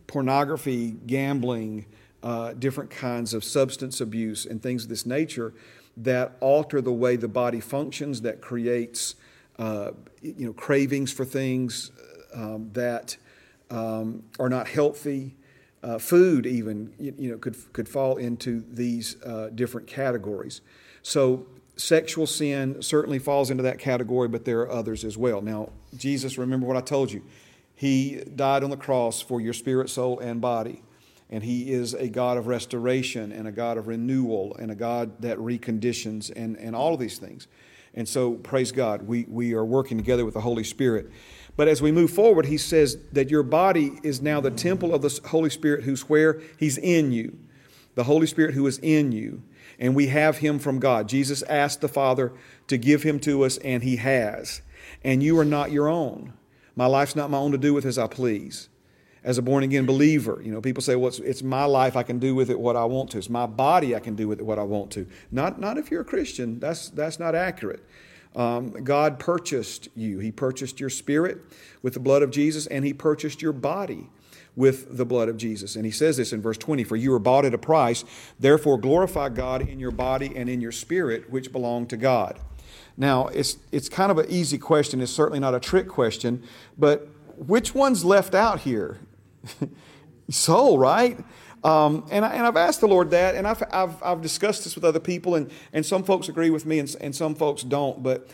pornography, gambling, uh, different kinds of substance abuse and things of this nature that alter the way the body functions, that creates uh, you know, cravings for things um, that um, are not healthy. Uh, food, even, you, you, know, could, could fall into these uh, different categories. So, sexual sin certainly falls into that category, but there are others as well. Now, Jesus, remember what I told you. He died on the cross for your spirit, soul, and body. And He is a God of restoration and a God of renewal and a God that reconditions and, and all of these things. And so, praise God, we, we are working together with the Holy Spirit. But as we move forward, he says that your body is now the temple of the Holy Spirit who's where? He's in you. The Holy Spirit who is in you. And we have him from God. Jesus asked the Father to give him to us, and he has. And you are not your own. My life's not my own to do with as I please. As a born again believer, you know, people say, well, it's, it's my life, I can do with it what I want to. It's my body, I can do with it what I want to. Not, not if you're a Christian. That's, that's not accurate. Um, God purchased you. He purchased your spirit with the blood of Jesus, and He purchased your body with the blood of Jesus. And He says this in verse 20 For you were bought at a price, therefore glorify God in your body and in your spirit, which belong to God. Now, it's, it's kind of an easy question. It's certainly not a trick question, but which one's left out here? Soul, right? Um, and, I, have asked the Lord that, and I've, I've, I've, discussed this with other people, and, and some folks agree with me, and, and some folks don't. But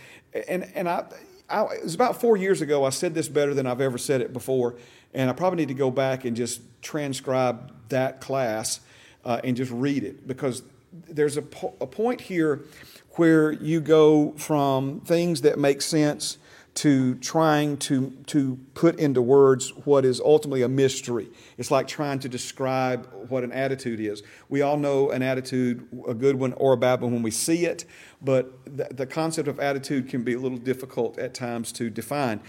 and and I, I, it was about four years ago. I said this better than I've ever said it before, and I probably need to go back and just transcribe that class uh, and just read it because there's a, po- a point here where you go from things that make sense to trying to, to put into words what is ultimately a mystery. It's like trying to describe what an attitude is. We all know an attitude, a good one or a bad one, when we see it, but the, the concept of attitude can be a little difficult at times to define.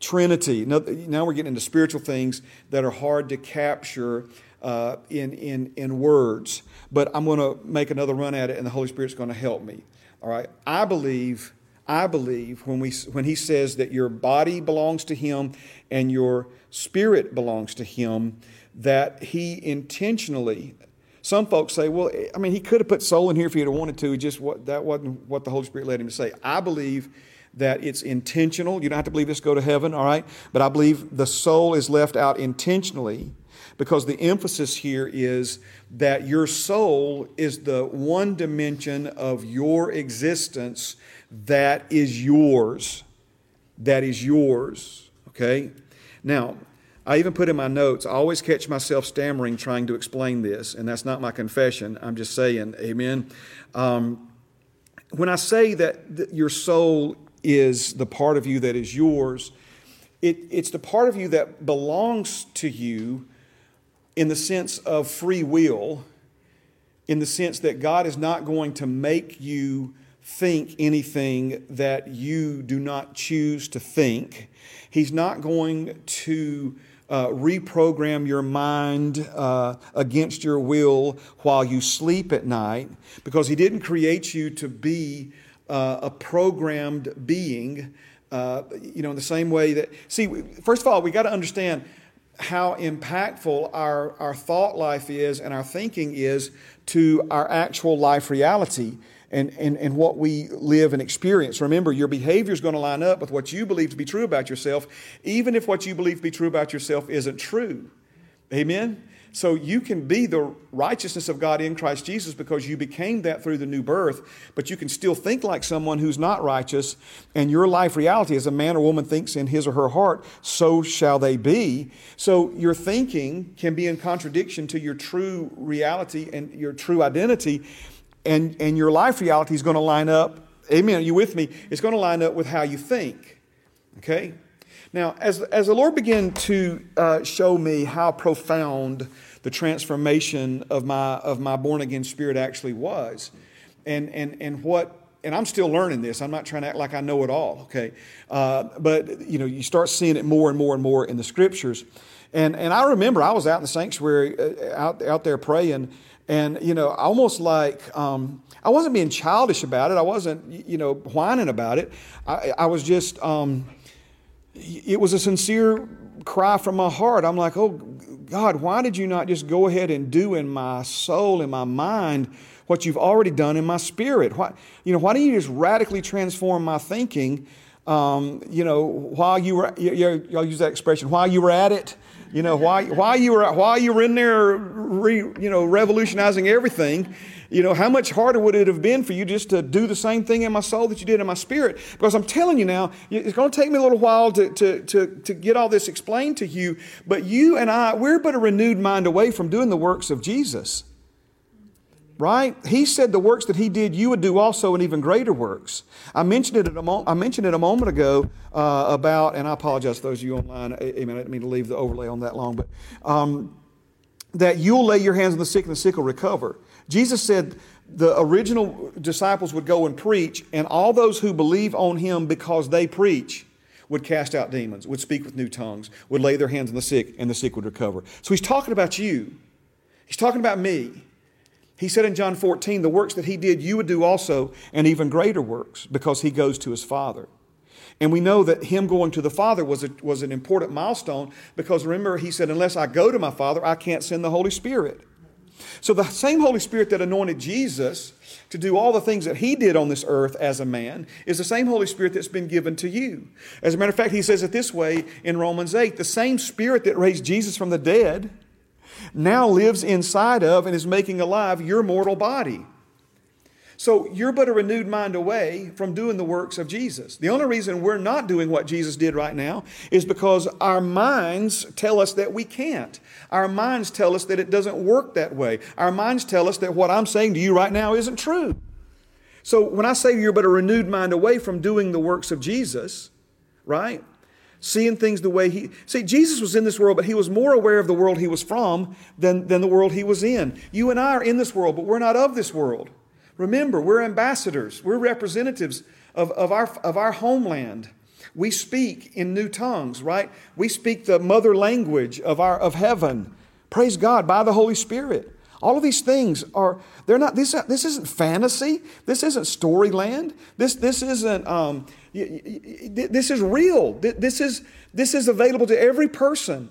Trinity, now, now we're getting into spiritual things that are hard to capture uh, in, in, in words, but I'm going to make another run at it, and the Holy Spirit's going to help me. All right? I believe I believe when, we, when he says that your body belongs to him and your spirit belongs to him, that he intentionally, some folks say, well, I mean, he could have put soul in here if he had wanted to, just what, that wasn't what the Holy Spirit led him to say. I believe that it's intentional. You don't have to believe this go to heaven, all right? But I believe the soul is left out intentionally because the emphasis here is that your soul is the one dimension of your existence that is yours. That is yours. Okay? Now, I even put in my notes, I always catch myself stammering trying to explain this, and that's not my confession. I'm just saying, amen. Um, when I say that th- your soul is the part of you that is yours, it, it's the part of you that belongs to you in the sense of free will, in the sense that God is not going to make you think anything that you do not choose to think. He's not going to uh, reprogram your mind uh, against your will while you sleep at night because He didn't create you to be uh, a programmed being. Uh, you know, in the same way that, see, first of all, we got to understand how impactful our, our thought life is and our thinking is to our actual life reality and, and, and what we live and experience. Remember, your behavior is going to line up with what you believe to be true about yourself, even if what you believe to be true about yourself isn't true. Amen? So you can be the righteousness of God in Christ Jesus because you became that through the new birth, but you can still think like someone who's not righteous, and your life reality as a man or woman thinks in his or her heart, so shall they be. So your thinking can be in contradiction to your true reality and your true identity and, and your life reality is going to line up. Amen. Are you with me? It's going to line up with how you think. Okay? Now, as, as the Lord began to uh, show me how profound the transformation of my, of my born again spirit actually was, and, and, and what, and I'm still learning this. I'm not trying to act like I know it all, okay? Uh, but, you know, you start seeing it more and more and more in the scriptures. And, and I remember I was out in the sanctuary, uh, out, out there praying, and, you know, almost like um, I wasn't being childish about it. I wasn't, you know, whining about it. I, I was just, um, it was a sincere cry from my heart. I'm like, oh, God, why did you not just go ahead and do in my soul, in my mind, what you've already done in my spirit? Why, you know, why don't you just radically transform my thinking? Um, you know, while you were, you, you, I'll use that expression, while you were at it, you know, why, why, you were, why you were in there, re, you know, revolutionizing everything, You know, how much harder would it have been for you just to do the same thing in my soul that you did in my spirit? Because I'm telling you now, it's going to take me a little while to, to, to, to get all this explained to you. But you and I, we're but a renewed mind away from doing the works of Jesus. Right? He said the works that he did, you would do also, and even greater works. I mentioned it, a mo- I mentioned it a moment ago uh, about, and I apologize to those of you online. I, I didn't mean to leave the overlay on that long, but um, that you'll lay your hands on the sick and the sick will recover. Jesus said the original disciples would go and preach, and all those who believe on him because they preach would cast out demons, would speak with new tongues, would lay their hands on the sick, and the sick would recover. So he's talking about you. He's talking about me. He said in John 14, the works that he did, you would do also, and even greater works, because he goes to his Father. And we know that him going to the Father was, a, was an important milestone because remember, he said, Unless I go to my Father, I can't send the Holy Spirit. So the same Holy Spirit that anointed Jesus to do all the things that he did on this earth as a man is the same Holy Spirit that's been given to you. As a matter of fact, he says it this way in Romans 8 the same Spirit that raised Jesus from the dead now lives inside of and is making alive your mortal body. So you're but a renewed mind away from doing the works of Jesus. The only reason we're not doing what Jesus did right now is because our minds tell us that we can't. Our minds tell us that it doesn't work that way. Our minds tell us that what I'm saying to you right now isn't true. So when I say you're but a renewed mind away from doing the works of Jesus, right? Seeing things the way he. See, Jesus was in this world, but he was more aware of the world he was from than, than the world he was in. You and I are in this world, but we're not of this world. Remember, we're ambassadors, we're representatives of, of, our, of our homeland. We speak in new tongues, right? We speak the mother language of, our, of heaven. Praise God by the Holy Spirit. All of these things are, they're not, this, this isn't fantasy. This isn't storyland. This, this isn't, um, this is real. This is, this is available to every person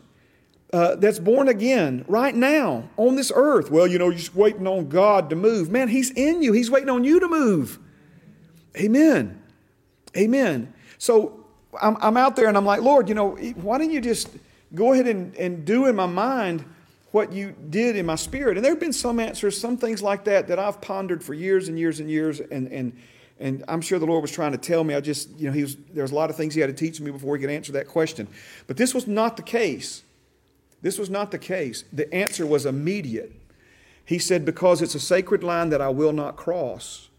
uh, that's born again right now on this earth. Well, you know, you're just waiting on God to move. Man, He's in you, He's waiting on you to move. Amen. Amen. So I'm, I'm out there and I'm like, Lord, you know, why don't you just go ahead and, and do in my mind what you did in my spirit? And there have been some answers, some things like that that I've pondered for years and years and years. And, and, and I'm sure the Lord was trying to tell me. I just, you know, he was, there was a lot of things He had to teach me before He could answer that question. But this was not the case. This was not the case. The answer was immediate. He said, Because it's a sacred line that I will not cross.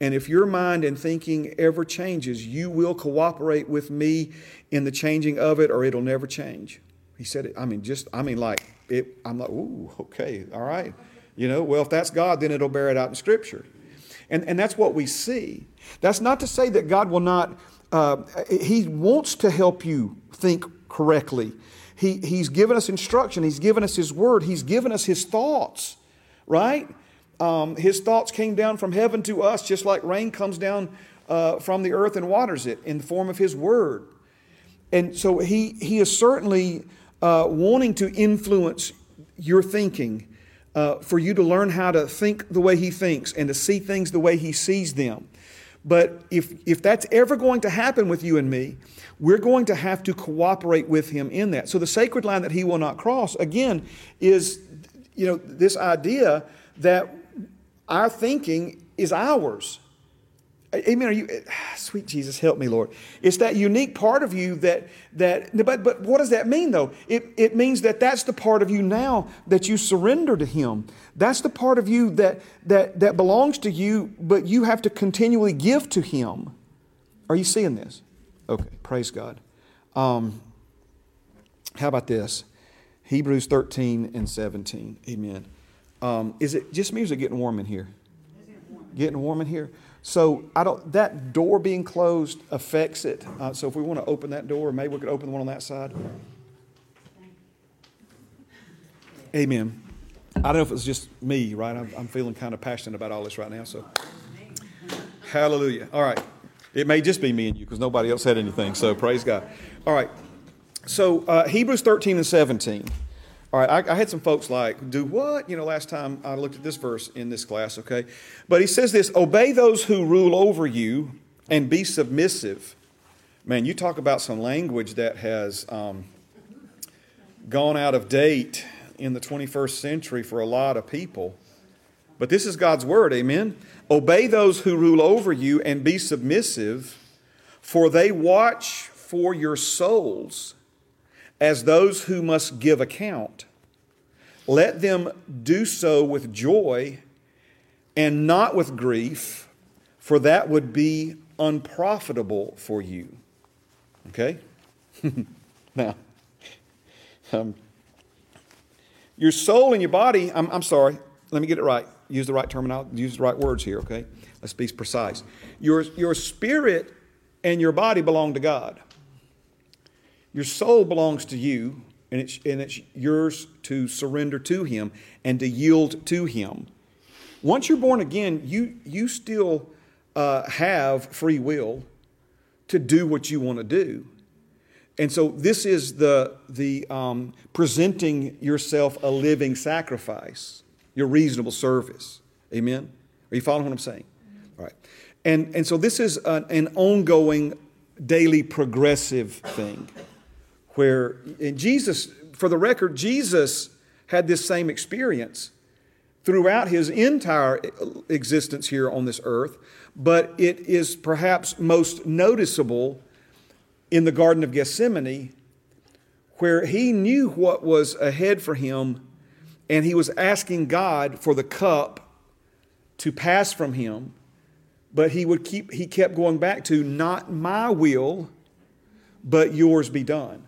And if your mind and thinking ever changes, you will cooperate with me in the changing of it, or it'll never change. He said it, I mean, just, I mean, like, it, I'm like, ooh, okay, all right. You know, well, if that's God, then it'll bear it out in Scripture. And, and that's what we see. That's not to say that God will not, uh, He wants to help you think correctly. He, he's given us instruction. He's given us His word. He's given us His thoughts, right? Um, his thoughts came down from heaven to us just like rain comes down uh, from the earth and waters it in the form of His word. And so He, he is certainly uh, wanting to influence your thinking uh, for you to learn how to think the way He thinks and to see things the way He sees them. But if, if that's ever going to happen with you and me, we're going to have to cooperate with him in that. So the sacred line that he will not cross, again, is you know, this idea that our thinking is ours. Amen. Are you sweet Jesus, help me, Lord. It's that unique part of you that that but but what does that mean though? It it means that that's the part of you now that you surrender to him. That's the part of you that that that belongs to you, but you have to continually give to him. Are you seeing this? Okay, praise God. Um, how about this? Hebrews 13 and 17. Amen. Um, is it just me or is it getting warm in here? Getting warm in here? So I don't. That door being closed affects it. Uh, so if we want to open that door, maybe we could open the one on that side. Amen. I don't know if it's just me, right? I'm, I'm feeling kind of passionate about all this right now. So, hallelujah. All right. It may just be me and you because nobody else said anything. So praise God. All right. So uh, Hebrews 13 and 17. All right, I, I, had some folks like, do what? You know, last time I looked at this verse in this class, okay? But he says this Obey those who rule over you and be submissive. Man, you talk about some language that has um, gone out of date in the 21st century for a lot of people. But this is God's word, amen? Obey those who rule over you and be submissive, for they watch for your souls as those who must give account. Let them do so with joy and not with grief, for that would be unprofitable for you. Okay? now, um, your soul and your body, I'm, I'm sorry, let me get it right. Use the right terminology, use the right words here, okay? Let's be precise. Your, your spirit and your body belong to God. Your soul belongs to you, and it's, and it's yours to surrender to Him and to yield to Him. Once you're born again, you, you still uh, have free will to do what you want to do. And so this is the, the um, presenting yourself a living sacrifice, your reasonable service. Amen? Are you following what I'm saying? All right. And, and so this is an, an ongoing, daily, progressive thing where in Jesus, for the record, Jesus had this same experience throughout his entire existence here on this earth, but it is perhaps most noticeable in the Garden of Gethsemane, where he knew what was ahead for him, and he was asking God for the cup to pass from him, but he would keep he kept going back to not my will, but yours be done.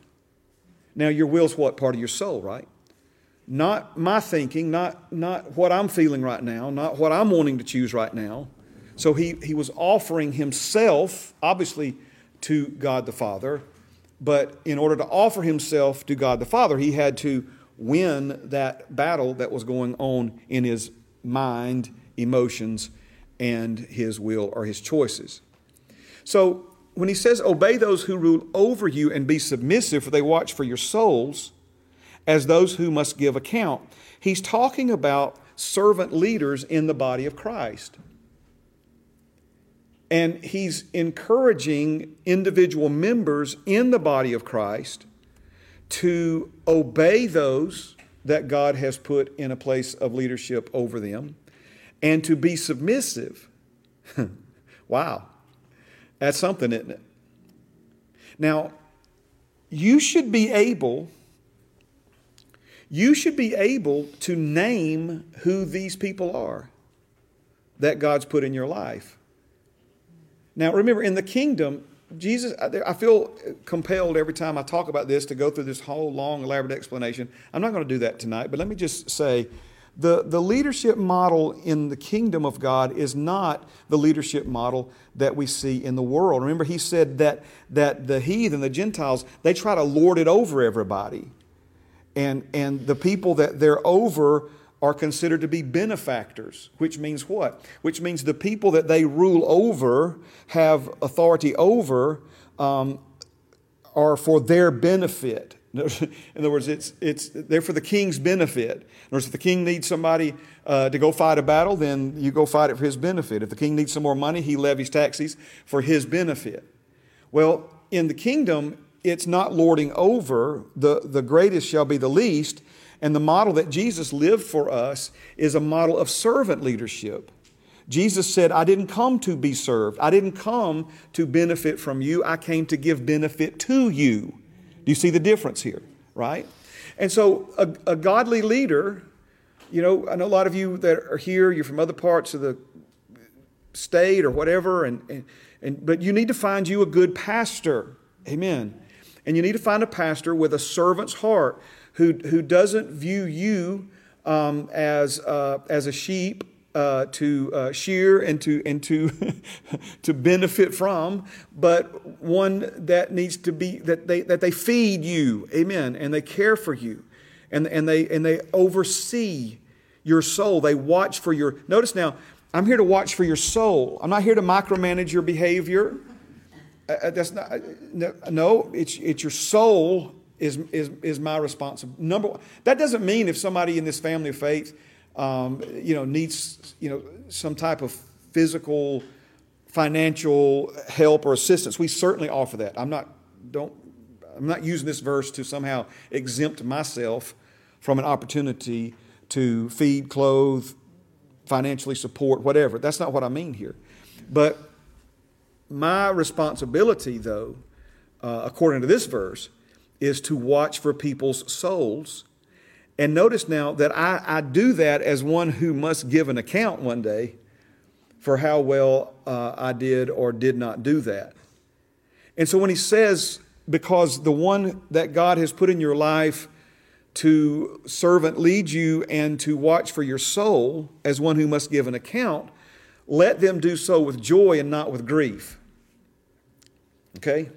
Now your will's what part of your soul, right? Not my thinking, not, not what I'm feeling right now, not what I'm wanting to choose right now. So he, he was offering himself, obviously, to God the Father. But in order to offer himself to God the Father, he had to win that battle that was going on in his mind, emotions, and his will or his choices. So when he says, Obey those who rule over you and be submissive, for they watch for your souls as those who must give account, he's talking about servant leaders in the body of Christ. And he's encouraging individual members in the body of Christ to obey those that God has put in a place of leadership over them and to be submissive. wow. That's something, isn't it? Now, you should be able you should be able to name who these people are that God's put in your life. Now, remember, in the kingdom, Jesus, I feel compelled every time I talk about this to go through this whole long, elaborate explanation. I'm not going to do that tonight, but let me just say the, the leadership model in the kingdom of God is not the leadership model that we see in the world. Remember, he said that, that the heathen, the Gentiles, they try to lord it over everybody. And, and the people that they're over are considered to be benefactors, which means what? Which means the people that they rule over, have authority over, um, are for their benefit. In other words, it's, it's, they're for the king's benefit. In other words, if the king needs somebody uh, to go fight a battle, then you go fight it for his benefit. If the king needs some more money, he levies taxes for his benefit. Well, in the kingdom, it's not lording over. The, the greatest shall be the least. And the model that Jesus lived for us is a model of servant leadership. Jesus said, I didn't come to be served. I didn't come to benefit from you. I came to give benefit to you. Do you see the difference here? Right? And so, a, a godly leader, you know, I know a lot of you that are here, you're from other parts of the state or whatever, and, and, and but you need to find you a good pastor. Amen. And you need to find a pastor with a servant's heart who, who doesn't view you um, as, uh, as a sheep uh, to uh, shear and to, and to, to benefit from, but one that needs to be, that they, that they feed you, amen, and they care for you, and, and, they, and they oversee your soul. They watch for your, notice now, I'm here to watch for your soul. I'm not here to micromanage your behavior. Uh, uh that's not, uh, no, it's, it's your soul is, is, is my responsibility. Number one, that doesn't mean if somebody in this family of faith, um, you know, needs, you know, some type of physical, financial help or assistance. We certainly offer that. I'm not, don't, I'm not using this verse to somehow exempt myself from an opportunity to feed, clothe, financially support, whatever. That's not what I mean here. But my responsibility, though, uh, according to this verse, is to watch for people's souls. And notice now that I, I do that as one who must give an account one day for how well uh, I did or did not do that. And so when he says, because the one that God has put in your life to servant lead you and to watch for your soul as one who must give an account, let them do so with joy and not with grief. Okay?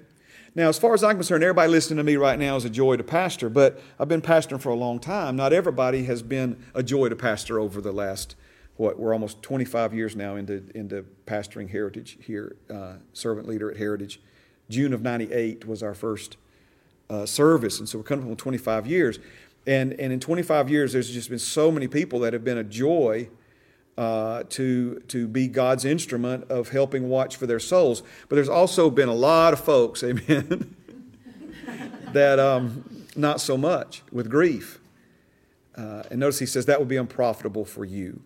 Now, as far as I'm concerned, everybody listening to me right now is a joy to pastor, but I've been pastoring for a long time. Not everybody has been a joy to pastor over the last, what, we're almost 25 years now into, into pastoring Heritage here, uh, servant leader at Heritage. June of 98 was our first uh, service, and so we're coming up on 25 years. And, and in 25 years, there's just been so many people that have been a joy uh, to, to be God's instrument of helping watch for their souls. But there's also been a lot of folks, amen, that um, not so much with grief. Uh, and notice he says that would be unprofitable for you.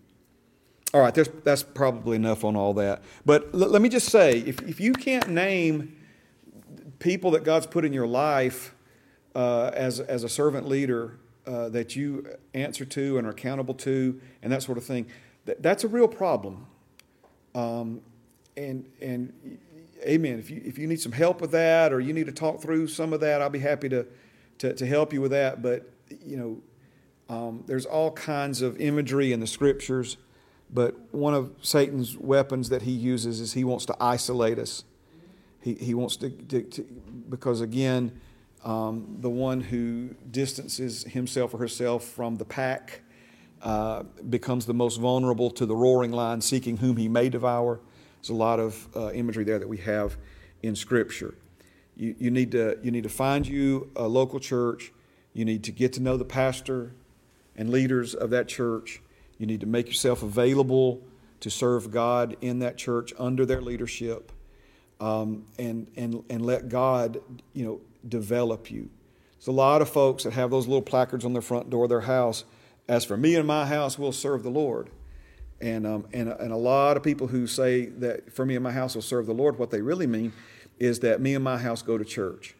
All right, that's probably enough on all that. But l- let me just say if, if you can't name people that God's put in your life uh, as, as a servant leader uh, that you answer to and are accountable to, and that sort of thing, that's a real problem. Um, and, and amen. If you, if you need some help with that or you need to talk through some of that, I'll be happy to, to, to help you with that. But, you know, um, there's all kinds of imagery in the scriptures. But one of Satan's weapons that he uses is he wants to isolate us. He, he wants to, to, to because again, um, the one who distances himself or herself from the pack uh, becomes the most vulnerable to the roaring lion seeking whom he may devour. There's a lot of uh, imagery there that we have in Scripture. You, you, need to, you need to find you a local church. You need to get to know the pastor and leaders of that church. You need to make yourself available to serve God in that church under their leadership um, and, and, and let God, you know, develop you. There's a lot of folks that have those little placards on their front door of their house as for me and my house, we'll serve the Lord. And, um, and, and a lot of people who say that for me and my house will serve the Lord, what they really mean is that me and my house go to church.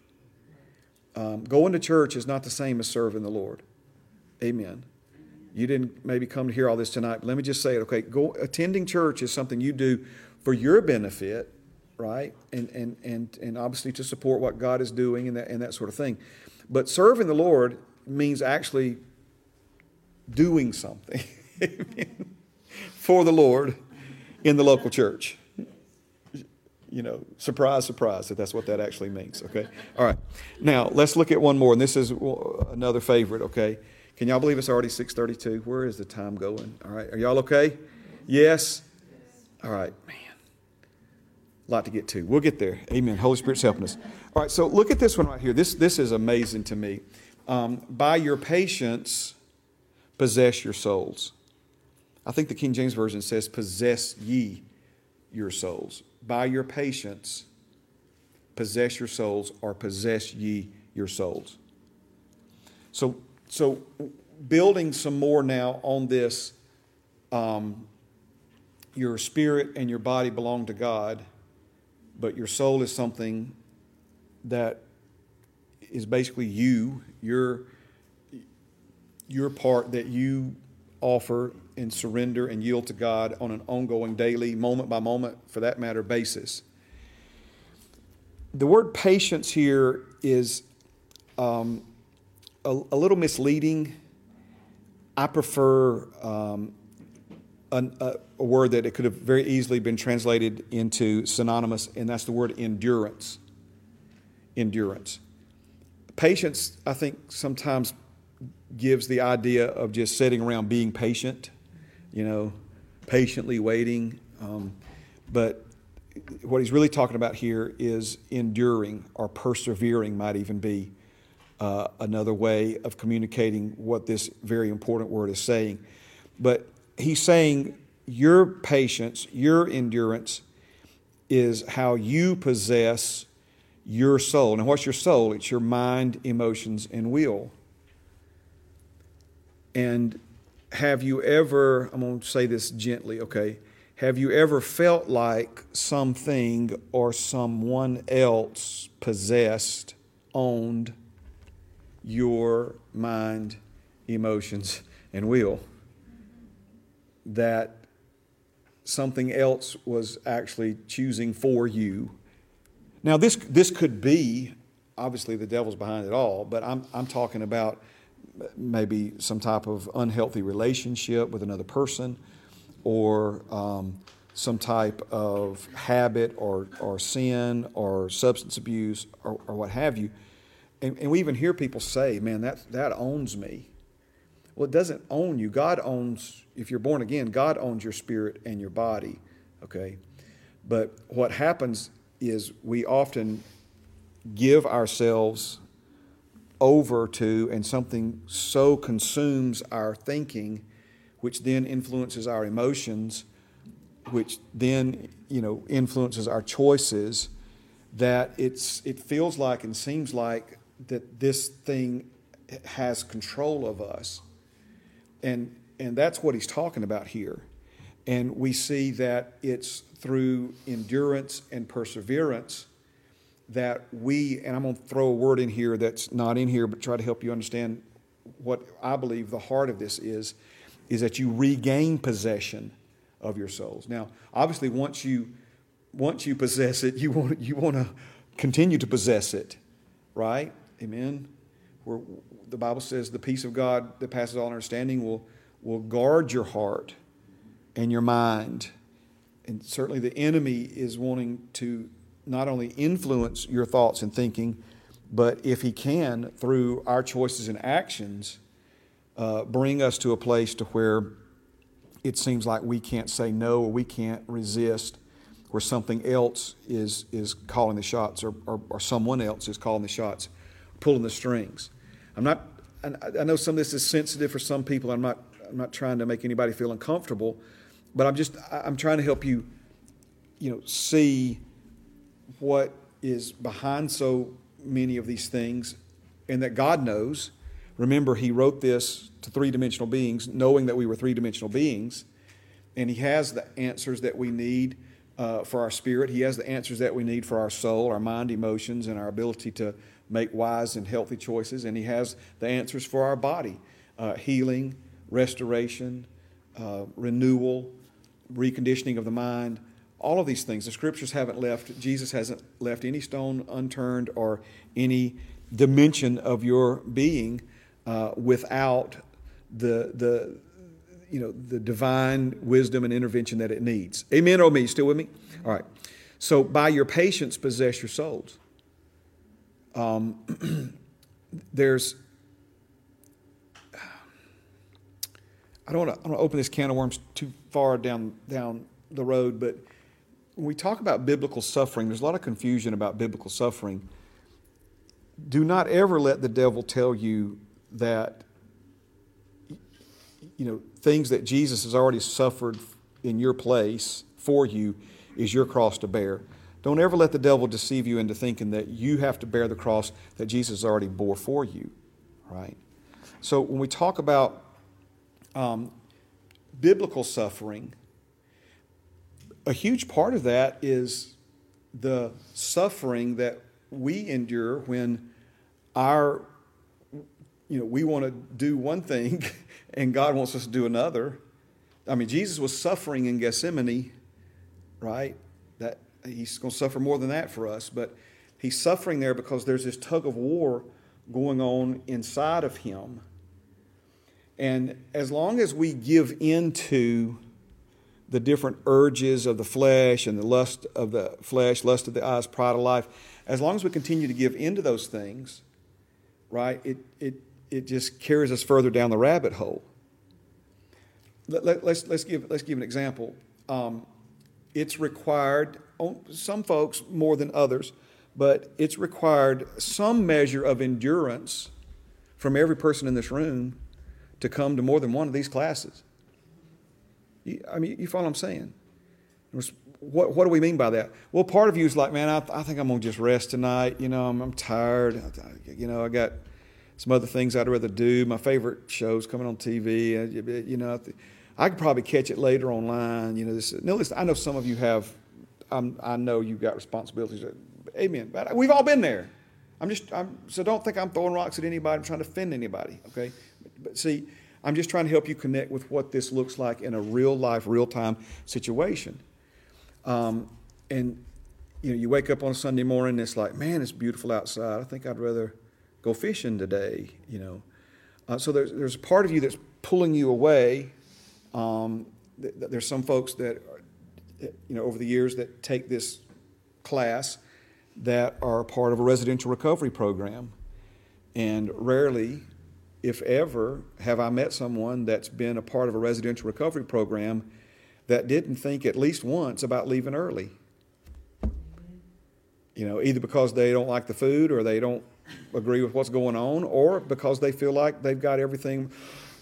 Um, going to church is not the same as serving the Lord. Amen. You didn't maybe come to hear all this tonight, but let me just say it, okay? Go, attending church is something you do for your benefit, right? And, and, and, and obviously to support what God is doing and that, and that sort of thing. But serving the Lord means actually doing something for the Lord in the local church. You know, surprise, surprise, that that's what that actually means, okay? All right. Now, let's look at one more, and this is another favorite, okay? Can y'all believe it's already 632? Where is the time going? All right. Are y'all okay? Yes? All right. Man. A lot to get to. We'll get there. Amen. Holy Spirit's helping us. All right, so look at this one right here. This, this is amazing to me. Um, by your patience, possess your souls. I think the King James Version says, possess ye your souls. By your patience, possess your souls, or possess ye your souls. So, so building some more now on this, um, your spirit and your body belong to God, but your soul is something that is basically you, your your part that you offer and surrender and yield to God on an ongoing, daily, moment by moment, for that matter, basis. The word patience here is um, a, a, little misleading. I prefer um, an, a, a word that it could have very easily been translated into synonymous, and that's the word endurance. Endurance. Patience, I think, sometimes gives the idea of just sitting around being patient, you know, patiently waiting. Um, but what he's really talking about here is enduring or persevering, might even be uh, another way of communicating what this very important word is saying. But he's saying your patience, your endurance is how you possess your soul. Now, what's your soul? It's your mind, emotions, and will. And have you ever, I'm going to say this gently, okay? Have you ever felt like something or someone else possessed, owned your mind, emotions, and will? That something else was actually choosing for you. Now, this, this could be, obviously, the devil's behind it all, but I'm, I'm talking about maybe some type of unhealthy relationship with another person or um, some type of habit or, or sin or substance abuse or, or what have you. And, and we even hear people say, man, that, that owns me. Well, it doesn't own you. God owns, if you're born again, God owns your spirit and your body, okay? But what happens is we often give ourselves over to, and something so consumes our thinking, which then influences our emotions, which then you know influences our choices, that it's it feels like and seems like that this thing has control of us, and and that's what he's talking about here, and we see that it's through endurance and perseverance that we, and I'm going to throw a word in here that's not in here, but try to help you understand what I believe the heart of this is, is that you regain possession of your souls. Now, obviously, once you once you possess it, you want you want to continue to possess it, right? Amen. Where the Bible says the peace of God that passes all understanding will will guard your heart and your mind. And certainly the enemy is wanting to not only influence your thoughts and thinking, but if he can, through our choices and actions, uh, bring us to a place to where it seems like we can't say no or we can't resist, where something else is, is calling the shots or, or, or someone else is calling the shots, pulling the strings. I'm not, I know some of this is sensitive for some people. I'm not, I'm not trying to make anybody feel uncomfortable, but I'm just, I'm trying to help you, you know, see what is behind so many of these things and that God knows. Remember, He wrote this to three dimensional beings, knowing that we were three dimensional beings, and He has the answers that we need uh, for our spirit. He has the answers that we need for our soul, our mind, emotions, and our ability to make wise and healthy choices. And He has the answers for our body uh, healing, restoration, uh, renewal, reconditioning of the mind all of these things. The scriptures haven't left, Jesus hasn't left any stone unturned or any dimension of your being uh, without the, the, you know, the divine wisdom and intervention that it needs. Amen or me? Still with me? All right. So by your patience, possess your souls. Um, there's, I don't want to open this can of worms too far down, down the road, but when we talk about biblical suffering, there's a lot of confusion about biblical suffering. Do not ever let the devil tell you that you know things that Jesus has already suffered in your place for you is your cross to bear. Don't ever let the devil deceive you into thinking that you have to bear the cross that Jesus already bore for you, right? So when we talk about um, biblical suffering, a huge part of that is the suffering that we endure when our you know we want to do one thing and God wants us to do another. I mean Jesus was suffering in Gethsemane, right? That he's going to suffer more than that for us, but he's suffering there because there's this tug of war going on inside of him. And as long as we give into the different urges of the flesh and the lust of the flesh, lust of the eyes, pride of life, as long as we continue to give into those things, right, it, it, it just carries us further down the rabbit hole. Let, us let's, let's, give, let's give an example. Um, it's required, some folks more than others, but it's required some measure of endurance from every person in this room to come to more than one of these classes. I mean, you follow what I'm saying? What, what do we mean by that? Well, part of you is like, man, I, I think I'm going to just rest tonight. You know, I'm, I'm tired. You know, I got some other things I'd rather do. My favorite shows coming on TV. uh, You know, I could probably catch it later online. You know, this. No, listen, I know some of you have. I'm, I know you've got responsibilities. Amen. But we've all been there. I'm just. I'm, so don't think I'm throwing rocks at anybody. I'm trying to offend anybody. Okay. But see, I'm just trying to help you connect with what this looks like in a real life, real time situation. Um, and you know, you wake up on a Sunday morning, and it's like, man, it's beautiful outside. I think I'd rather go fishing today. You know, uh, so there's there's a part of you that's pulling you away. Um, th- th- there's some folks that, are, you know, over the years that take this class that are part of a residential recovery program, and rarely, if ever, have I met someone that's been a part of a residential recovery program that didn't think at least once about leaving early. You know, either because they don't like the food or they don't agree with what's going on, or because they feel like they've got everything.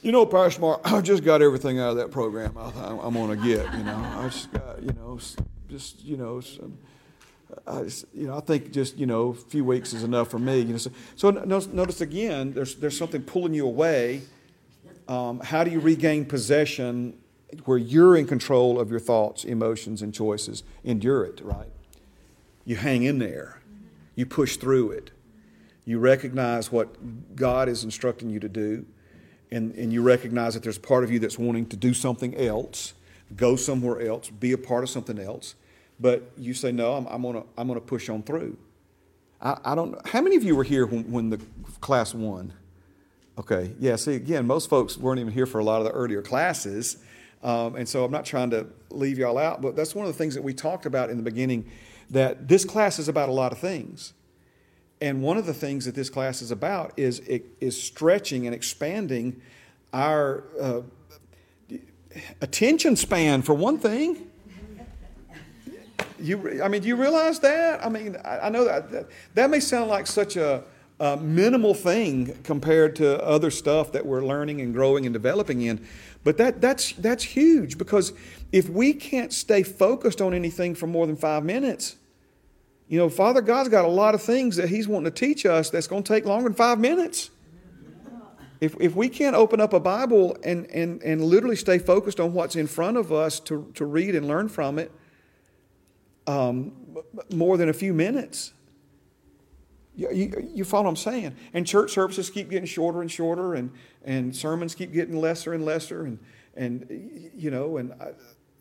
You know, Pastor Mark, I just got everything out of that program I, am going to get. You know, I just got, you know, just you know, some, I just, you know, I think just you know, a few weeks is enough for me. You know, so, so notice again, there's there's something pulling you away. Um, how do you regain possession where you're in control of your thoughts, emotions, and choices? Endure it, right? You hang in there. You push through it. You recognize what God is instructing you to do, and, and you recognize that there's part of you that's wanting to do something else, go somewhere else, be a part of something else. But you say, no, I'm, I'm going to I'm gonna push on through. I, I don't know How many of you were here when, when the class one? Okay, yeah, see, again, most folks weren't even here for a lot of the earlier classes. Um, and so I'm not trying to leave y'all out, but that's one of the things that we talked about in the beginning that this class is about a lot of things. And one of the things that this class is about is, is stretching and expanding our uh, attention span, for one thing. You, I mean, do you realize that? I mean, I, I know that, that, that may sound like such a, a minimal thing compared to other stuff that we're learning and growing and developing in. But that, that's, that's huge because if we can't stay focused on anything for more than five minutes, you know, Father God's got a lot of things that He's wanting to teach us that's going to take longer than five minutes. If, if we can't open up a Bible and, and, and literally stay focused on what's in front of us to, to read and learn from it um, more than a few minutes, you, you, you, follow what I'm saying? And church services keep getting shorter and shorter, and, and sermons keep getting lesser and lesser, and, and you know, and I,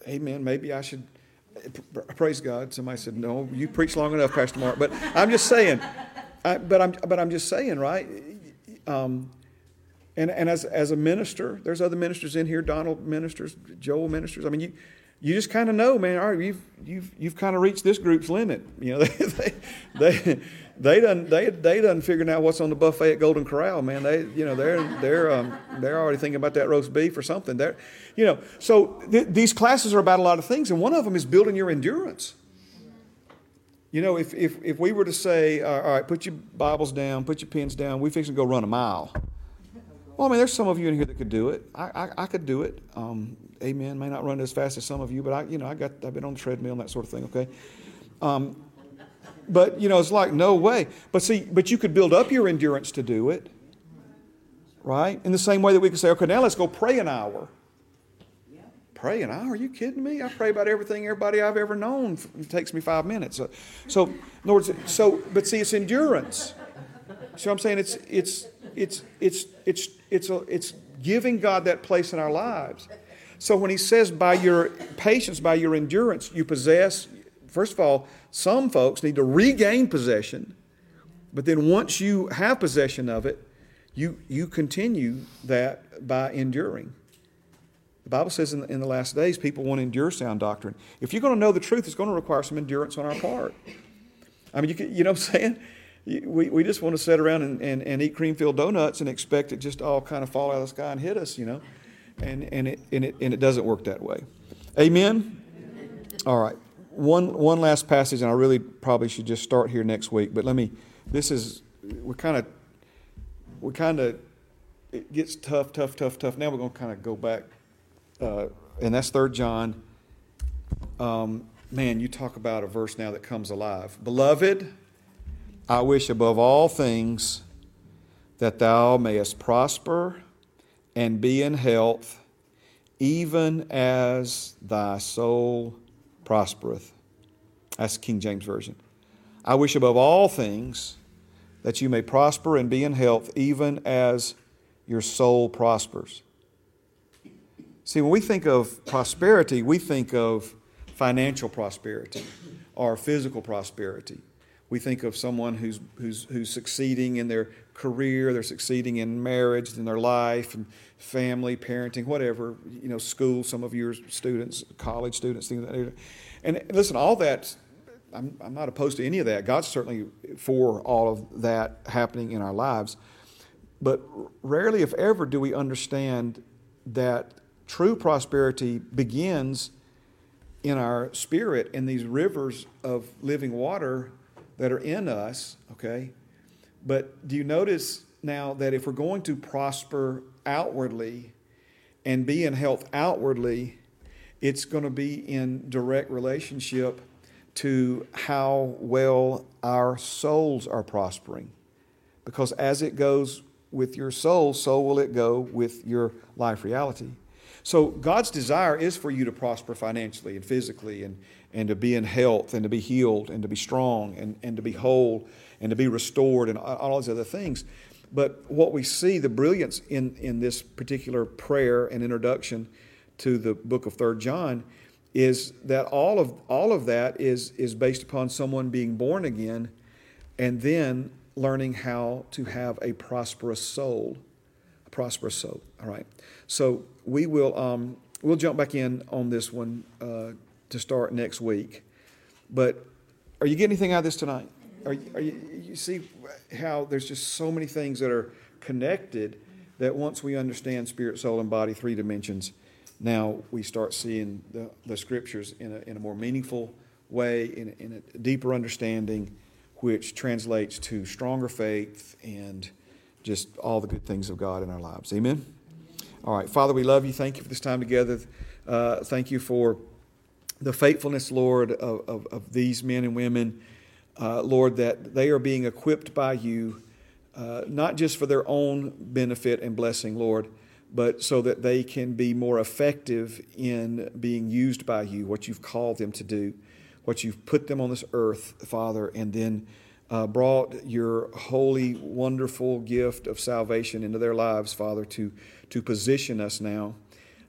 amen, maybe I should Praise God. Somebody said, "No, you preach long enough, Pastor Mark." But I'm just saying. I, but I'm but I'm just saying, right? Um, and and as as a minister, there's other ministers in here. Donald ministers, Joel ministers. I mean, you you just kind of know, man. All right, you've you've you've kind of reached this group's limit. You know, they they they they done they they done figuring out what's on the buffet at Golden Corral, man. They you know they're they're um, they're already thinking about that roast beef or something. They're you know so th- these classes are about a lot of things, and one of them is building your endurance. You know, if if if we were to say, all right, put your Bibles down, put your pens down, we fix to go run a mile. Well, I mean, there's some of you in here that could do it. I, I, I could do it. Um, amen. May not run as fast as some of you, but I, you know, I got, I've been on the treadmill and that sort of thing. Okay. Um, but you know, it's like no way. But see, but you could build up your endurance to do it, right? In the same way that we could say, okay, now let's go pray an hour. Pray an hour? Are you kidding me? I pray about everything everybody I've ever known. It takes me five minutes. So, so in other words, so but see, it's endurance. See what I'm saying it's it's it's it's it's it's a, it's giving God that place in our lives. So when He says, by your patience, by your endurance, you possess. First of all, some folks need to regain possession, but then once you have possession of it, you, you continue that by enduring. The Bible says in the, in the last days, people want to endure sound doctrine. If you're going to know the truth, it's going to require some endurance on our part. I mean, you, can, you know what I'm saying? We, we just want to sit around and, and, and eat cream filled donuts and expect it just all kind of fall out of the sky and hit us, you know? And, and, it, and, it, and it doesn't work that way. Amen? All right one, one last passage, and I really probably should just start here next week, but let me, this is, we kind of, we kind of, it gets tough, tough, tough, tough. Now we're going to kind of go back, uh, and that's Third John. Um, man, you talk about a verse now that comes alive. Beloved, I wish above all things that thou mayest prosper and be in health, even as thy soul prospereth. That's King James Version. I wish above all things that you may prosper and be in health, even as your soul prospers. See, when we think of prosperity, we think of financial prosperity or physical prosperity. We think of someone who's, who's, who's succeeding in their career, they're succeeding in marriage, in their life, and family, parenting, whatever, you know, school, some of your students, college students, things like that. And listen, all that, I'm, I'm not opposed to any of that. God's certainly for all of that happening in our lives. But rarely, if ever, do we understand that true prosperity begins in our spirit, in these rivers of living water that are in us, okay? But do you notice now that if we're going to prosper outwardly and be in health outwardly, it's going to be in direct relationship to how well our souls are prospering. Because as it goes with your soul, so will it go with your life reality. So God's desire is for you to prosper financially and physically and, and to be in health and to be healed and to be strong and, and to be whole and to be restored and all these other things. But what we see, the brilliance in, in this particular prayer and introduction to the book of Third John, is that all of, all of that is, is based upon someone being born again and then learning how to have a prosperous soul. A prosperous soul. All right. So we will um, we'll jump back in on this one uh, to start next week. But are you getting anything out of this tonight? Are, you, are you, you see how there's just so many things that are connected that once we understand spirit, soul, and body, three dimensions, now we start seeing the, the scriptures in a, in a more meaningful way, in in a deeper understanding, which translates to stronger faith and just all the good things of God in our lives. Amen. All right, Father, we love you. Thank you for this time together. Uh, thank you for the faithfulness, Lord, of, of, of these men and women, uh, Lord, that they are being equipped by you, uh, not just for their own benefit and blessing, Lord, but so that they can be more effective in being used by you, what you've called them to do, what you've put them on this earth, Father, and then uh, brought your holy, wonderful gift of salvation into their lives, Father, to, to position us now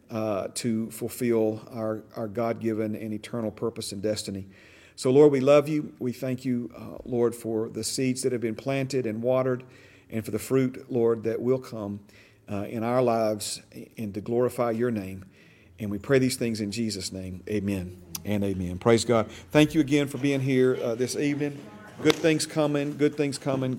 uh, to fulfill our, our God given and eternal purpose and destiny. So, Lord, we love you. We thank you, uh, Lord, for the seeds that have been planted and watered and for the fruit, Lord, that will come uh, in our lives and to glorify your name. And we pray these things in Jesus' name. Amen and amen. Praise God. Thank you again for being here uh, this evening. Good things coming. Good things coming. Good